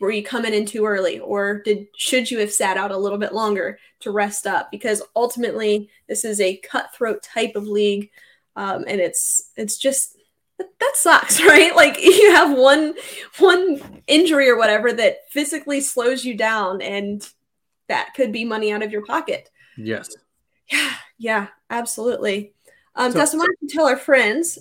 were you coming in too early? Or did should you have sat out a little bit longer to rest up? Because ultimately this is a cutthroat type of league um, and it's it's just that sucks right? Like you have one one injury or whatever that physically slows you down and that could be money out of your pocket. Yes. Yeah yeah absolutely. Um so, dustin why don't you tell our friends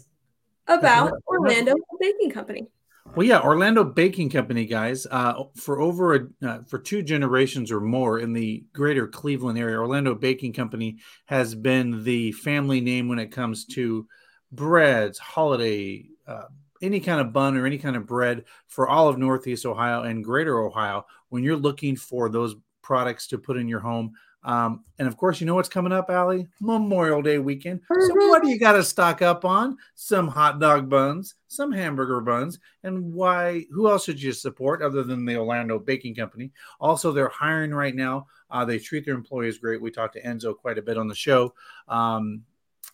about orlando baking company well, yeah, Orlando Baking Company, guys, uh, for over a, uh, for two generations or more in the greater Cleveland area, Orlando Baking Company has been the family name when it comes to breads, holiday, uh, any kind of bun or any kind of bread for all of Northeast Ohio and Greater Ohio. When you're looking for those products to put in your home, um, and of course, you know what's coming up, Allie? Memorial Day weekend. Mm-hmm. So, what do you got to stock up on? Some hot dog buns, some hamburger buns, and why? Who else should you support other than the Orlando Baking Company? Also, they're hiring right now. Uh, they treat their employees great. We talked to Enzo quite a bit on the show. Um,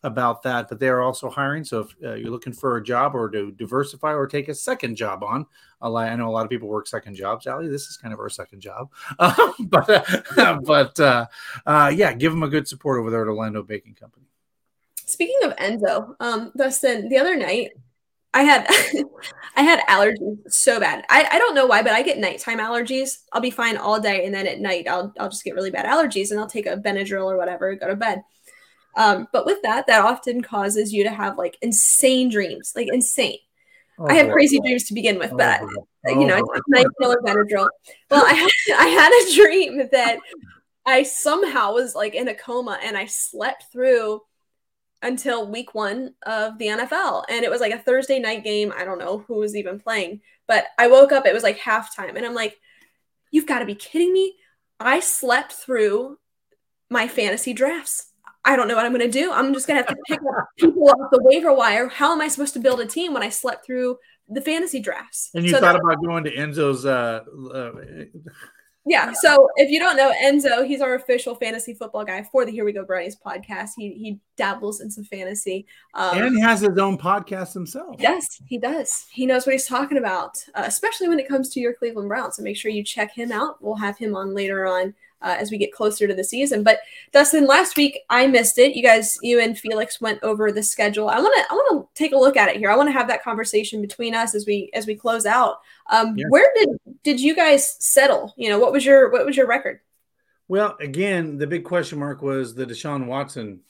about that, but they are also hiring. So if uh, you're looking for a job or to diversify or take a second job on, I know a lot of people work second jobs. Ali, this is kind of our second job, but uh, but uh, yeah, give them a good support over there at Orlando Baking Company. Speaking of Enzo, um, Dustin, the other night I had I had allergies so bad. I, I don't know why, but I get nighttime allergies. I'll be fine all day, and then at night I'll I'll just get really bad allergies, and I'll take a Benadryl or whatever, go to bed. Um, but with that, that often causes you to have like insane dreams, like insane. Oh, I have crazy dreams to begin with, oh, but oh, you know, I took nice Benadryl. Well, I had, I had a dream that I somehow was like in a coma and I slept through until week one of the NFL. And it was like a Thursday night game. I don't know who was even playing, but I woke up, it was like halftime, and I'm like, you've got to be kidding me. I slept through my fantasy drafts. I don't know what I'm going to do. I'm just going to have to pick up people off the waiver wire. How am I supposed to build a team when I slept through the fantasy drafts? And you so thought about going to Enzo's. Uh, uh, yeah. So if you don't know Enzo, he's our official fantasy football guy for the Here We Go Brownies podcast. He he dabbles in some fantasy. Um, and he has his own podcast himself. Yes, he does. He knows what he's talking about, uh, especially when it comes to your Cleveland Browns. So make sure you check him out. We'll have him on later on uh, as we get closer to the season. But Dustin, last week I missed it. You guys, you and Felix went over the schedule. I want to, I want to take a look at it here. I want to have that conversation between us as we as we close out. Um, yeah. Where did did you guys settle? You know, what was your what was your record? Well, again, the big question mark was the Deshaun Watson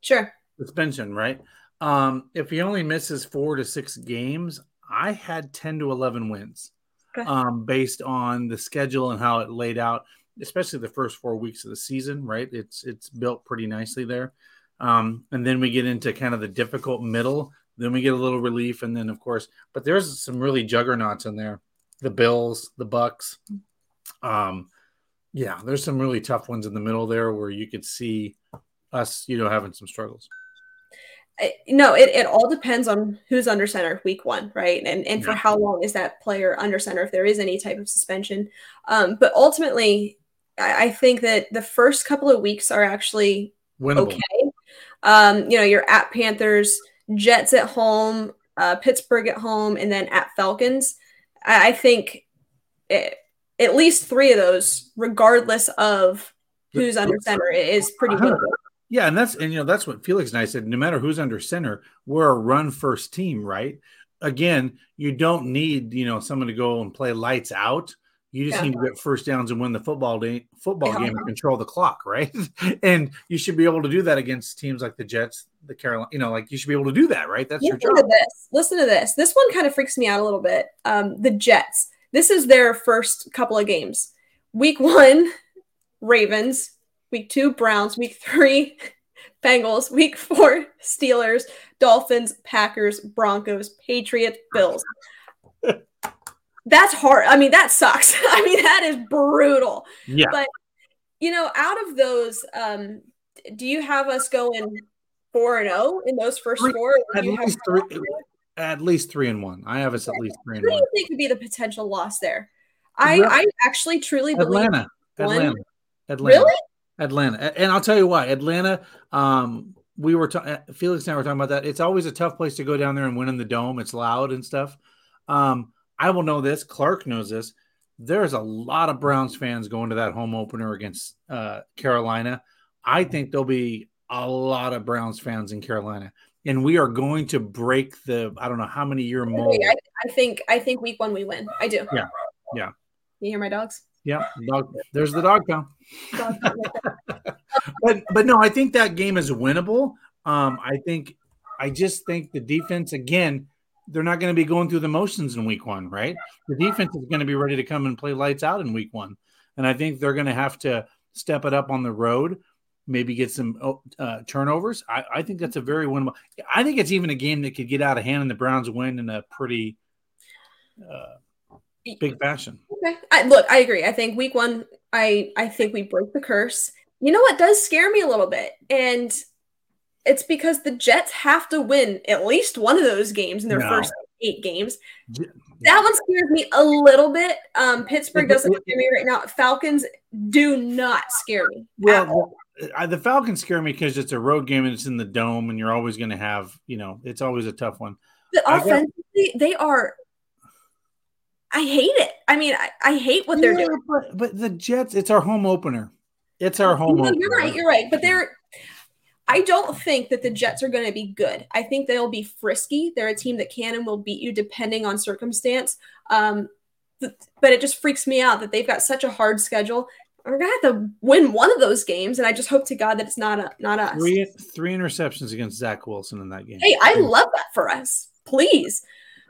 sure suspension, right? Um, if he only misses four to six games, I had 10 to 11 wins okay. um, based on the schedule and how it laid out especially the first four weeks of the season, right? It's it's built pretty nicely there. Um, and then we get into kind of the difficult middle. Then we get a little relief, and then of course, but there's some really juggernauts in there. The Bills, the Bucks. Um, yeah, there's some really tough ones in the middle there where you could see us, you know, having some struggles. No, it, it all depends on who's under center week one, right? And and for how long is that player under center if there is any type of suspension. Um, but ultimately, I think that the first couple of weeks are actually Winnable. okay. Um, you know, you're at Panthers, Jets at home, uh, Pittsburgh at home, and then at Falcons. I, I think it, at least three of those, regardless of who's under center, is pretty Uh-huh. winnable. Yeah, and that's and you know that's what Felix and I said. No matter who's under center, we're a run first team, right? Again, you don't need you know someone to go and play lights out. You just Yeah. need to get first downs and win the football day, football game and control the clock, right? and you should be able to do that against teams like the Jets, the Carolina. You know, like you should be able to do that, right? That's your Listen job. to this. Listen to this. This one kind of freaks me out a little bit. Um, the Jets. This is their first couple of games. Week one, Ravens. Week two, Browns. Week three, Bengals. Week four, Steelers. Dolphins, Packers, Broncos, Patriots, Bills. That's hard. I mean, that sucks. I mean, that is brutal. Yeah, But you know, out of those, um, do you have us going four and zero in those first Three- four? at do you have least three, at least three and one. I have us at least three and Who do you think could be the potential loss there? I, Well, I actually truly believe Atlanta, Atlanta, Atlanta. Really? Atlanta. And I'll tell you why. Atlanta, um, we were ta- Felix and I were talking about that. It's always a tough place to go down there and win in the dome. It's loud and stuff. Um, I will know this. Clark knows this. There's a lot of Browns fans going to that home opener against uh, Carolina. I think there'll be a lot of Browns fans in Carolina, and we are going to break the I don't know how many year mold. I, I think I think week one we win. I do. Yeah. Yeah. You hear my dogs? Yeah, dog, there's the dog pound. But but no, I think that game is winnable. Um, I think I just think the defense again, they're not going to be going through the motions in week one, right? The defense is going to be ready to come and play lights out in week one, and I think they're going to have to step it up on the road, maybe get some uh, turnovers. I, I think that's a very winnable. I think it's even a game that could get out of hand, and the Browns win in a pretty uh, big fashion. Okay. I, look, I agree. I think week one, I I think we broke the curse. You know what does scare me a little bit, and it's because the Jets have to win at least one of those games in their No. first eight games. That one scares me a little bit. Um, Pittsburgh doesn't scare me right now. Falcons do not scare me. Well, I, the Falcons scare me because it's a road game and it's in the dome, and you're always going to have, you know, it's always a tough one. But offensively, they are. I hate it. I mean, I, I hate what they're Yeah, doing. But, but the Jets, it's our home opener. It's our home No, opener. you're right. You're right. But they're. I don't think that the Jets are going to be good. I think they'll be frisky. They're a team that can and will beat you depending on circumstance. Um, th- but it just freaks me out that they've got such a hard schedule. We're gonna have to win one of those games, and I just hope to God that it's not a, not us. Three three interceptions against Zach Wilson in that game. Hey, I love that for us. Please.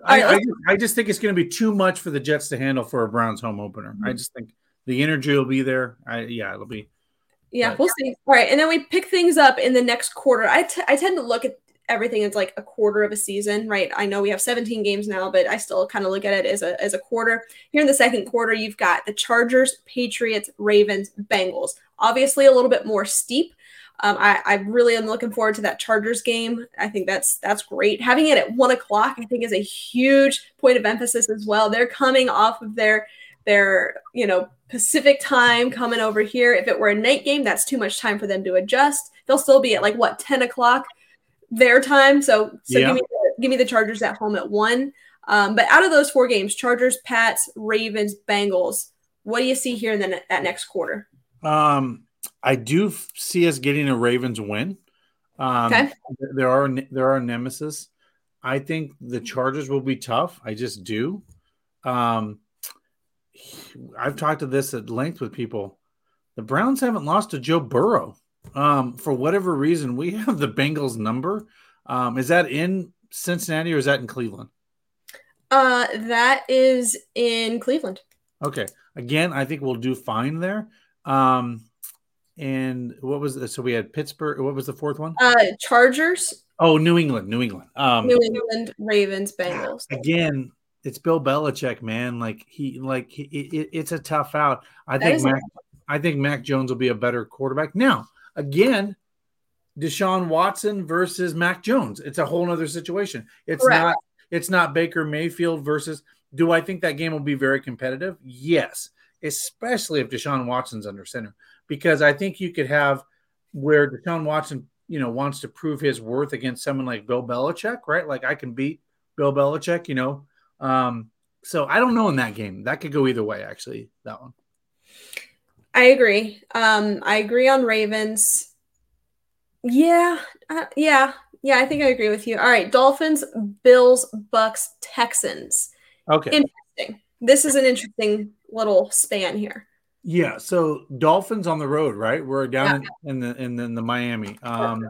I, right, I, just, I just think it's going to be too much for the Jets to handle for a Browns home opener. I just think the energy will be there. I yeah, it'll be. Yeah, Right. we'll see. All right, and then we pick things up in the next quarter. I, t- I tend to look at everything as like a quarter of a season, right? I know we have 17 games now, but I still kind of look at it as a as a quarter. Here in the second quarter, you've got the Chargers, Patriots, Ravens, Bengals. Obviously, a little bit more steep. Um, I, I really am looking forward to that Chargers game. I think that's that's great. Having it at one o'clock, I think, is a huge point of emphasis as well. They're coming off of their their you know Pacific time coming over here. If it were a night game, that's too much time for them to adjust. They'll still be at like what 10 o'clock their time. So so Yeah. give me the, give me the Chargers at home at one. Um, but out of those four games, Chargers, Pats, Ravens, Bengals, what do you see here in the that next quarter? Um, I do see us getting a Ravens win. Um, Okay. There are there are nemesis. I think the Chargers will be tough. I just do. Um, I've talked to this at length with people. The Browns haven't lost to Joe Burrow. Um, for whatever reason, we have the Bengals number. Um, is that in Cincinnati or is that in Cleveland? Uh, that is in Cleveland. Okay. Again, I think we'll do fine there. Um, and what was the, so we had Pittsburgh. What was the fourth one? Uh, Chargers, Oh, New England, New England. Um, New England, Ravens, Bengals. again, it's Bill Belichick, man. Like he, like he, it, it's a tough out. I think Mac, I think Mac Jones will be a better quarterback. Now, again, Deshaun Watson versus Mac Jones. It's a whole nother situation. It's Correct. not. It's not Baker Mayfield versus. Do I think that game will be very competitive? Yes, especially if Deshaun Watson's under center, because I think you could have where Deshaun Watson, you know, wants to prove his worth against someone like Bill Belichick, right? Like I can beat Bill Belichick, you know. Um, so I don't know in that game. That could go either way, actually. That one. I agree. Um, I agree on Ravens. Yeah, uh, yeah, yeah. I think I agree with you. All right, Dolphins, Bills, Bucks, Texans. Okay. Interesting. This is an interesting little span here. Yeah. So Dolphins on the road, right? We're down yeah. in, in, the in the, in the Miami. Um,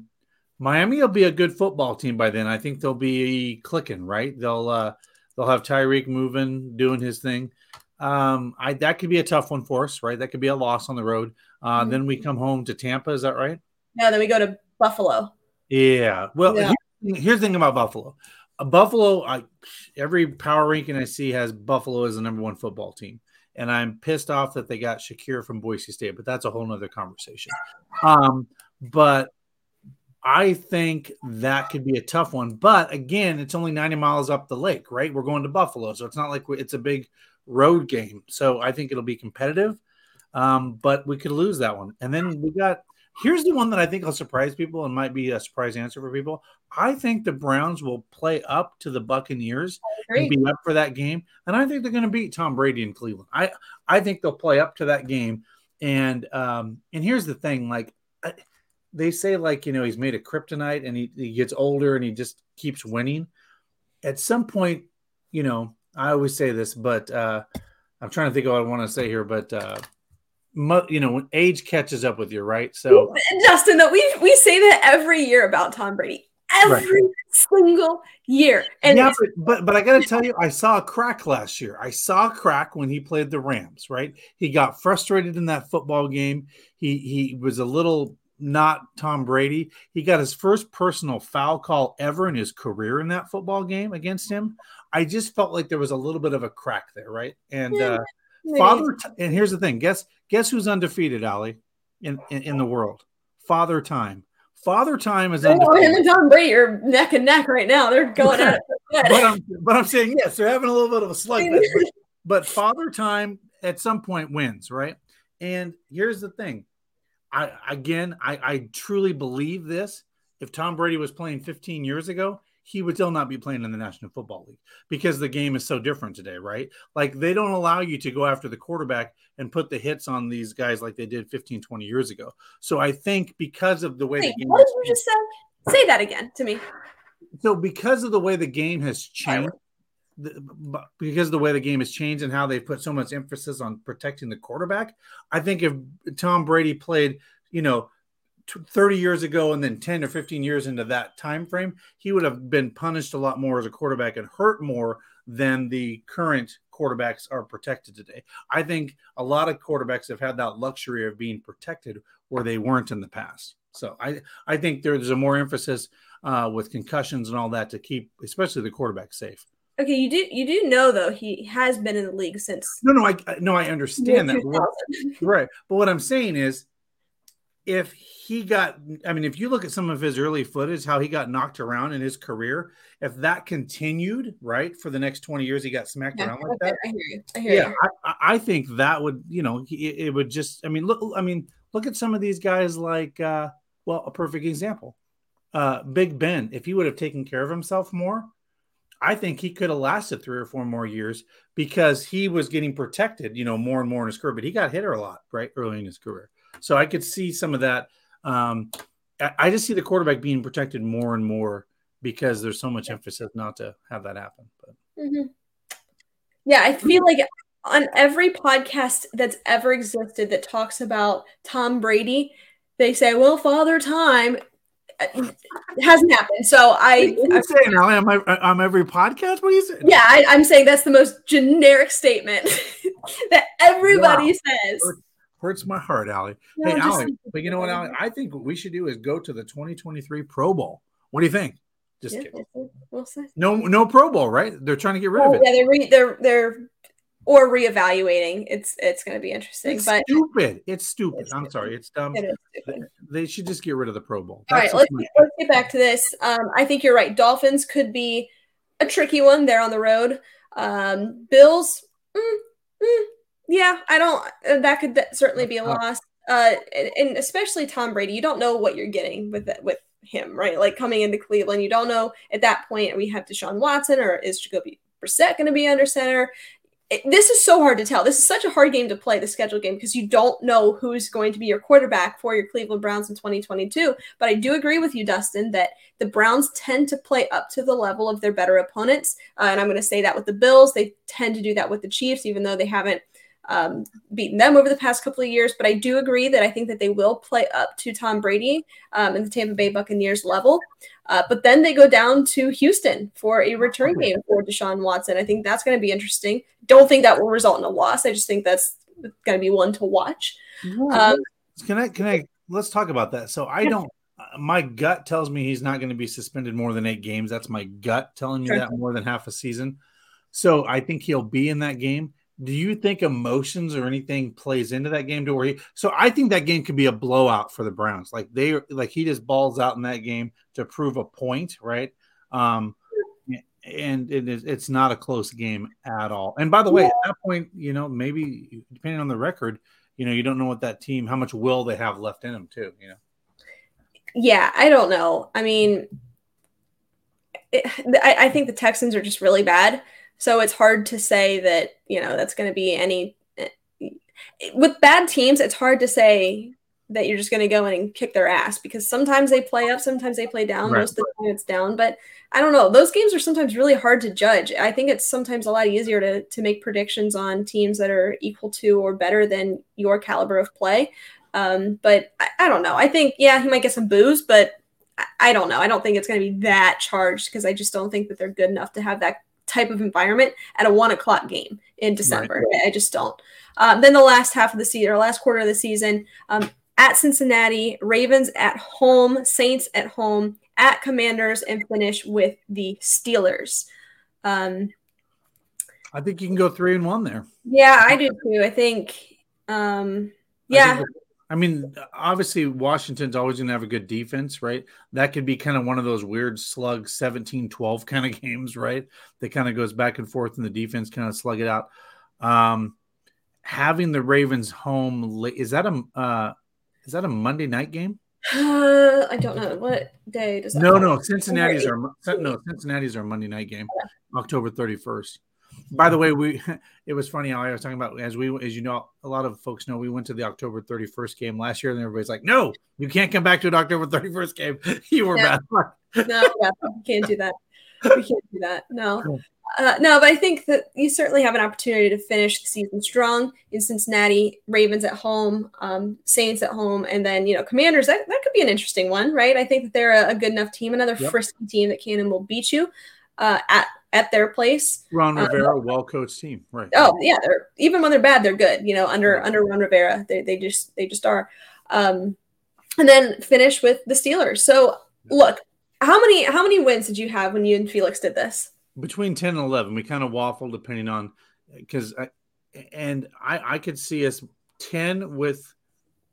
Miami will be a good football team by then. I think they'll be clicking, right? They'll uh, they'll have Tyreek moving, doing his thing. Um, I that could be a tough one for us, right? That could be a loss on the road. Uh, mm-hmm. Then we come home to Tampa. Is that right? Yeah. Then we go to Buffalo. Yeah. Well, yeah. Here's, here's the thing about Buffalo. Uh, Buffalo, I every power ranking I see has Buffalo as the number one football team, and I'm pissed off that they got Shakir from Boise State, but that's a whole nother conversation. Um, but I think that could be a tough one. But again, it's only 90 miles up the lake, right? We're going to Buffalo, so it's not like it's a big road game. So I think it'll be competitive. Um, but we could lose that one. And then we got here's the one that I think will surprise people and might be a surprise answer for people. I think the Browns will play up to the Buccaneers and be up for that game. And I think they're going to beat Tom Brady in Cleveland. I I think they'll play up to that game. And um and here's the thing, like I, they say like you know he's made a kryptonite and he, he gets older and he just keeps winning. At some point, you know, I always say this, but uh, I'm trying to think of what I want to say here, but uh, you know, when age catches up with you, right? So, Justin, that we we say that every year about Tom Brady, every right. single year. And yeah, but, but but I got to tell you, I saw a crack last year. I saw a crack when he played the Rams. Right, he got frustrated in that football game. He he was a little not Tom Brady. He got his first personal foul call ever in his career in that football game against him. I just felt like there was a little bit of a crack there, right? And uh, father, t- and here's the thing: guess guess who's undefeated, Ali, in, in, in the world? Father Time. Father Time is undefeated. him and Tom Brady are neck and neck right now. They're going at it. but I'm but I'm saying yes, they're having a little bit of a slugfest. but, but Father Time at some point wins, right? And here's the thing: I again, I, I truly believe this. If Tom Brady was playing 15 years ago, he would still not be playing in the National Football League because the game is so different today, right? Like they don't allow you to go after the quarterback and put the hits on these guys like they did 15, 20 years ago. So I think because of the way Wait, the game what did you just say? Say that again to me. So because of the way the game has changed, because of the way the game has changed and how they've put so much emphasis on protecting the quarterback, I think if Tom Brady played, you know, 30 years ago and then 10 or 15 years into that time frame, he would have been punished a lot more as a quarterback and hurt more than the current quarterbacks are protected today. I think a lot of quarterbacks have had that luxury of being protected where they weren't in the past. So I I think there's a more emphasis uh, with concussions and all that to keep, especially the quarterback safe. Okay, you do you do know though he has been in the league since. No, no, I no, I understand that. right, but what I'm saying is, if he got, I mean, if you look at some of his early footage, how he got knocked around in his career, if that continued, right, for the next 20 years, he got smacked yeah, around like that. I hear you. I hear yeah, you. I, I, think that would, you know, it would just, I mean, look, I mean, look at some of these guys like, uh, well, a perfect example, uh, Big Ben. If he would have taken care of himself more, I think he could have lasted three or four more years because he was getting protected, you know, more and more in his career. But he got hit a lot, right, early in his career. So I could see some of that. Um, I just see the quarterback being protected more and more because there's so much emphasis not to have that happen. But mm-hmm. yeah, I feel like on every podcast that's ever existed that talks about Tom Brady, they say, "Well, Father Time." It hasn't happened. So I. What are you saying, Ali? On, my, on every podcast? What are you saying? Yeah, I, am saying that's the most generic statement that everybody wow. says. Hurts, hurts my heart, Ali. No, hey, Ali, but you know what, Ali? I think what we should do is go to the 2023 Pro Bowl. What do you think? Just yeah, kidding. We'll see. No, no Pro Bowl, right? They're trying to get rid oh, of it. Yeah, they're re- they're they're or reevaluating. It's it's going to be interesting. It's but stupid. It's stupid. It's I'm stupid. sorry. It's dumb. It they should just get rid of the Pro Bowl. That's All right, let's, let's get back to this. Um, I think you're right. Dolphins could be a tricky one. They're on the road. Um, Bills, mm, mm, yeah, I don't. Uh, that could certainly be a loss. uh, and, and especially Tom Brady, you don't know what you're getting with it, with him, right? Like coming into Cleveland, you don't know at that point. We have Deshaun Watson, or is Jacoby Brissett going to be under center? It, this is so hard to tell. This is such a hard game to play, the schedule game, because you don't know who's going to be your quarterback for your Cleveland Browns in 2022. But I do agree with you, Dustin, that the Browns tend to play up to the level of their better opponents. Uh, and I'm going to say that with the Bills. They tend to do that with the Chiefs, even though they haven't um, beaten them over the past couple of years. But I do agree that I think that they will play up to Tom Brady um, and the Tampa Bay Buccaneers level. Uh, but then they go down to Houston for a return game for Deshaun Watson. I think that's going to be interesting. Don't think that will result in a loss. I just think that's going to be one to watch. Um, can I? Can I? Let's talk about that. So I don't. My gut tells me he's not going to be suspended more than eight games. That's my gut telling me sure. that more than half a season. So I think he'll be in that game do you think emotions or anything plays into that game to where he so I think that game could be a blowout for the Browns. Like they like he just balls out in that game to prove a point, right? Um and it is it's not a close game at all. And by the way, at that point, you know, maybe depending on the record, you know, you don't know what that team, how much will they have left in them too, you know. Yeah, I don't know. I mean, it, I, I think the Texans are just really bad. So it's hard to say that, you know, that's going to be any with bad teams, it's hard to say that you're just going to go in and kick their ass because sometimes they play up, sometimes they play down. Right. Most of the time it's down, but I don't know. Those games are sometimes really hard to judge. I think it's sometimes a lot easier to to make predictions on teams that are equal to or better than your caliber of play. Um, but I, I, don't know. I think yeah, he might get some boos, but I, I don't know. I don't think it's going to be that charged because I just don't think that they're good enough to have that type of environment at a one o'clock game in December. Right. I just don't. Um, then the last half of the season, or last quarter of the season, um, at Cincinnati, Ravens at home, Saints at home, at Commanders, and finish with the Steelers. Um, I think you can go three and one there. Yeah, I do too. I think. Um, yeah. I mean, obviously, Washington's always going to have a good defense, right? That could be kind of one of those weird slug 17 12 kind of games, right? That kind of goes back and forth and the defense kind of slug it out. Um, having the Ravens home, is that a uh, is that a Monday night game? Uh, I don't know what day does. no, no, Cincinnati's our no Cincinnati's are Monday night game, October thirty first. By the way, we it was funny how I was talking about as we as you know a lot of folks know we went to the October 31st game last year and everybody's like, no, you can't come back to an October 31st game. you were bad. no, yeah, we can't do that. We can't do that. No. Uh, no, but I think that you certainly have an opportunity to finish the season strong in Cincinnati, Ravens at home, um, Saints at home, and then you know Commanders. That, that could be an interesting one, right? I think that they're a, a good enough team, another yep. frisky team that can and will beat you uh, at at their place. Ron um, Rivera, um, well coached team, right? Oh yeah, they're even when they're bad, they're good. You know, under under Ron Rivera, they they just they just are. Um, and then finish with the Steelers. So look, how many how many wins did you have when you and Felix did this? Between ten and eleven, we kind of waffled depending on because I and I I could see us ten with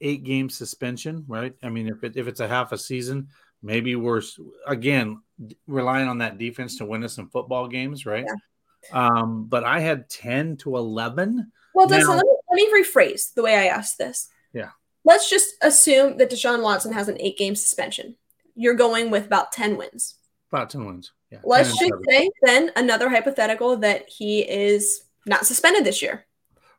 eight game suspension, right? I mean, if it, if it's a half a season, maybe we're again relying on that defense to win us some football games, right? Yeah. Um, but I had 10 to 11. Well, Dustin, now, let, me, let me rephrase the way I asked this. Yeah. Let's just assume that Deshaun Watson has an eight game suspension. You're going with about 10 wins. About 10 wins. Yeah. Let's just say then another hypothetical that he is not suspended this year.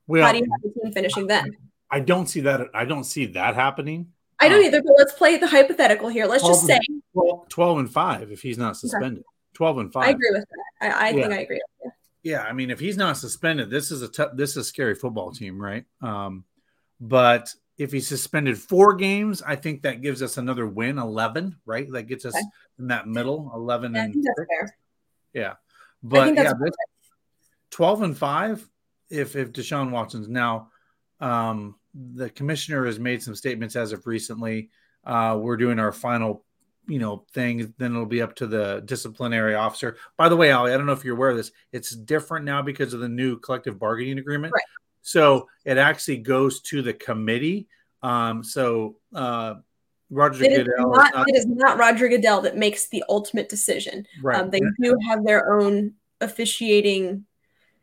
Well, How do you have the team finishing then? I don't see that. I don't see that happening. I don't either, but let's play the hypothetical here. Let's just say 12, 12, and 5 if he's not suspended. Okay. 12 and 5. I agree with that. I, I yeah. think I agree with you. Yeah, I mean, if he's not suspended, this is a t- this is a scary football team, right? Um, but if he's suspended four games, I think that gives us another win, eleven, right? That gets us okay. in that middle, eleven yeah, and yeah. But yeah, this, twelve and five. If if Deshaun Watson's now, um, the commissioner has made some statements as of recently. Uh, we're doing our final, you know, thing. Then it'll be up to the disciplinary officer. By the way, Ali, I don't know if you're aware of this. It's different now because of the new collective bargaining agreement. Right. So it actually goes to the committee. Um, so uh, Roger it Goodell. Is not, not, it is not Roger Goodell that makes the ultimate decision. Right. Um, they do have their own officiating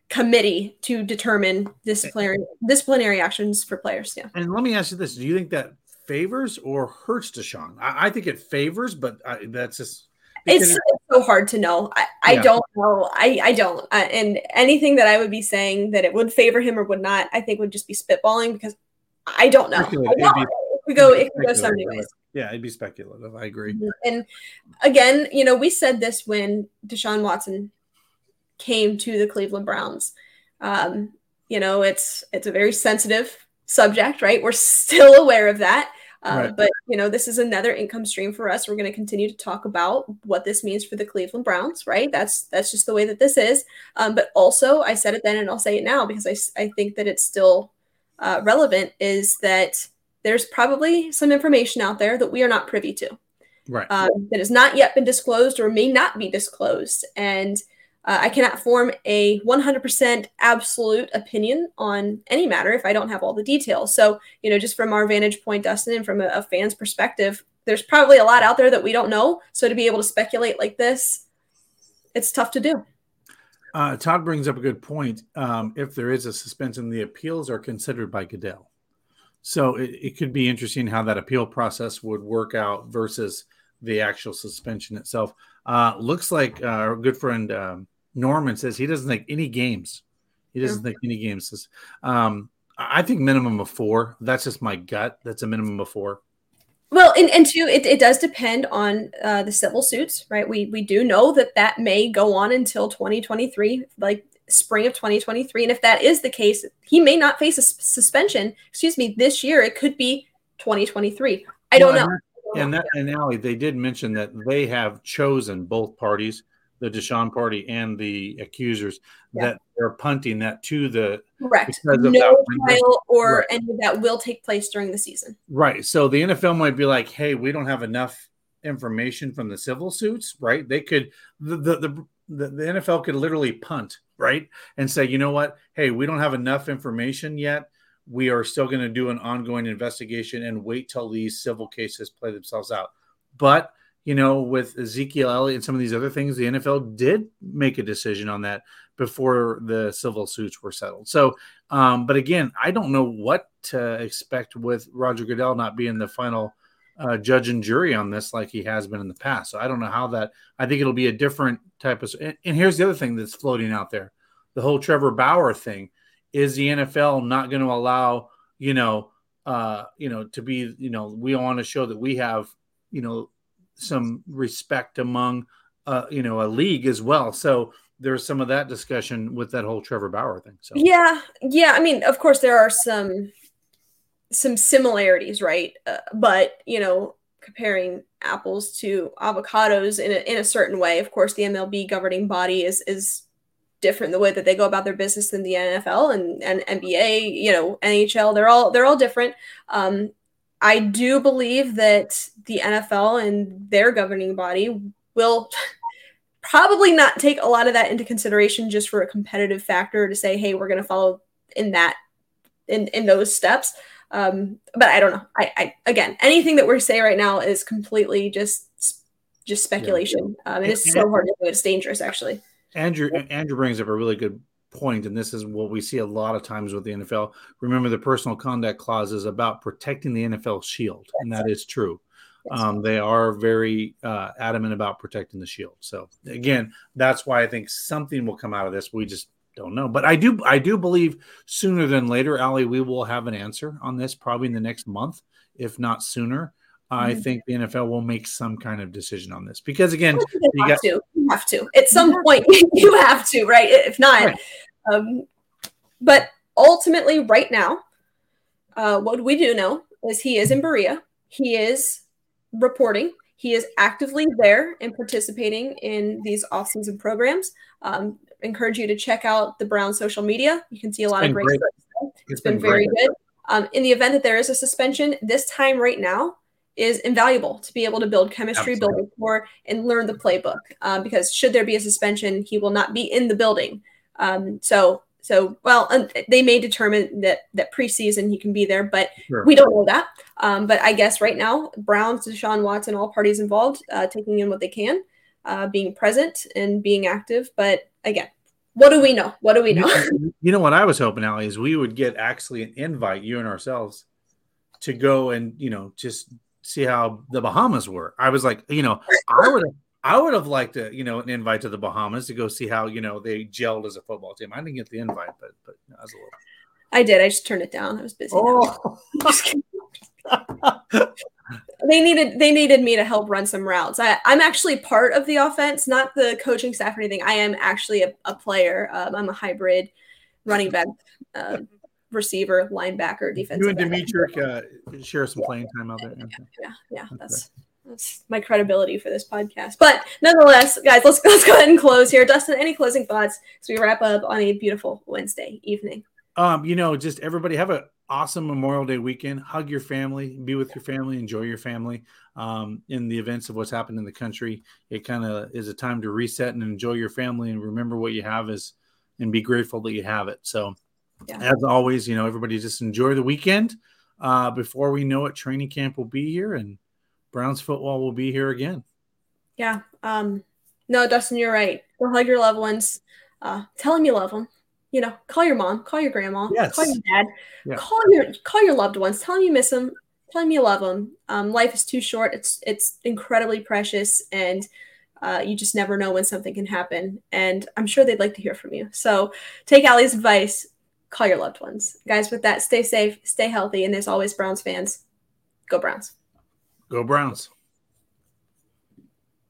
committee to determine disciplinary disciplinary actions for players. Yeah. And let me ask you this: Do you think that favors or hurts Deshaun? I, I think it favors, but I, that's just it's, it's, so hard to know. I, I yeah. don't know. I, I don't. Uh, and anything that I would be saying that it would favor him or would not, I think would just be spitballing because I don't know. I don't. Be, we go, it could go so many ways. Yeah, it'd be speculative. I agree. And again, you know, we said this when Deshaun Watson came to the Cleveland Browns. Um, you know, it's it's a very sensitive subject, right? We're still aware of that. Uh, right. But you know, this is another income stream for us. We're going to continue to talk about what this means for the Cleveland Browns, right? That's that's just the way that this is. Um, but also, I said it then, and I'll say it now because I I think that it's still uh, relevant. Is that there's probably some information out there that we are not privy to, right? Um, that has not yet been disclosed or may not be disclosed, and uh, I cannot form a 100% absolute opinion on any matter if I don't have all the details. So, you know, just from our vantage point, Dustin, and from a, a fan's perspective, there's probably a lot out there that we don't know. So, to be able to speculate like this, it's tough to do. Uh, Todd brings up a good point. Um, if there is a suspension, the appeals are considered by Goodell. So it, it, could be interesting how that appeal process would work out versus the actual suspension itself. Uh, looks like uh, our good friend um, Norman says he doesn't think any games. He doesn't think any games. Um, I think minimum of four. That's just my gut. That's a minimum of four. Well, and, and two, it, it does depend on uh, the civil suits, right? We we do know that that may go on until 2023, like spring of 2023. And if that is the case, he may not face a suspension. Excuse me, this year. It could be 2023. I don't know. And that, and Allie, they did mention that they have chosen both parties the Deshaun party and the accusers yeah. that they're punting that to the correct no trial or right. any of that will take place during the season. Right. So the NFL might be like, hey, we don't have enough information from the civil suits, right? They could the the the, the, the NFL could literally punt, right? And say, you know what? Hey, we don't have enough information yet. We are still going to do an ongoing investigation and wait till these civil cases play themselves out. But you know, with Ezekiel Elliott and some of these other things, the NFL did make a decision on that before the civil suits were settled. So, um, but again, I don't know what to expect with Roger Goodell not being the final uh, judge and jury on this like he has been in the past. So I don't know how that. I think it'll be a different type of. And, and here's the other thing that's floating out there: the whole Trevor Bauer thing. Is the NFL not going to allow you know, uh, you know, to be you know, we want to show that we have you know some respect among uh, you know a league as well. So there's some of that discussion with that whole Trevor Bauer thing. So yeah, yeah. I mean, of course, there are some some similarities, right? Uh, but you know, comparing apples to avocados in a, in a certain way. Of course, the MLB governing body is is different the way that they go about their business than the NFL and, and NBA, you know, NHL. They're all they're all different. Um, I do believe that the NFL and their governing body will probably not take a lot of that into consideration just for a competitive factor to say, hey, we're going to follow in that in in those steps. Um, but I don't know. I, I again, anything that we're saying right now is completely just just speculation. Yeah. Um, and it's so hard to do. It's dangerous, actually. Andrew Andrew brings up a really good point, and this is what we see a lot of times with the NFL. Remember, the personal conduct clause is about protecting the NFL shield, and that is true. Um, they are very uh, adamant about protecting the shield. So again, that's why I think something will come out of this. We just don't know, but I do I do believe sooner than later, Ali, we will have an answer on this probably in the next month, if not sooner. I mm-hmm. think the NFL will make some kind of decision on this because again, you, have got, to. You have to at some point. you have to, right? If not, right. Um, but ultimately, right now, uh, what we do know is he is in Berea. He is reporting. He is actively there and participating in these off-season programs. Um, encourage you to check out the Brown social media. You can see a lot of great, it's, it's been, been very good. Um, in the event that there is a suspension, this time right now is invaluable to be able to build chemistry, Absolutely. build rapport, and learn the playbook. Um, because should there be a suspension, he will not be in the building. Um, so so well, they may determine that that preseason he can be there, but sure. we don't know that. Um, but I guess right now, Browns, Deshaun Watson, all parties involved, uh, taking in what they can, uh, being present and being active. But again, What do we know? What do we know? You know what I was hoping, Ali, is we would get actually an invite, you and ourselves, to go and you know just see how the Bahamas were. I was like, you know, I would have, I would have liked to, you know, an invite to the Bahamas to go see how you know they gelled as a football team. I didn't get the invite, but but you know, I was a little. I did. I just turned it down. I was busy. Oh. they needed they needed me to help run some routes. I, I'm actually part of the offense, not the coaching staff or anything. I am actually a, a player. Um, I'm a hybrid running back, uh, receiver, linebacker, defensive. You and. Demetric uh, share some playing time out there. Yeah, yeah, that's that's my credibility for this podcast. But nonetheless, guys, let's let's go ahead and close here. Dustin, any closing thoughts as we wrap up on a beautiful Wednesday evening? Um, you know, just everybody have an awesome Memorial Day weekend. Hug your family, be with your family, enjoy your family. Um, in the events of what's happened in the country, it kind of is a time to reset and enjoy your family and remember what you have is and be grateful that you have it. So, Yeah. as always, you know, everybody just enjoy the weekend. Uh, before we know it, training camp will be here and Browns football will be here again. Yeah. Um, no, Dustin, you're right. Go hug your loved ones. Uh, tell them you love them. You know, call your mom, call your grandma, Yes. call your dad, Yeah. call your call your loved ones. Tell them you miss them. Tell them you love them. Um, life is too short. It's it's incredibly precious, and uh, you just never know when something can happen. And I'm sure they'd like to hear from you. So take Allie's advice. Call your loved ones, guys. With that, stay safe, stay healthy, and as always, Browns fans, go Browns. Go Browns.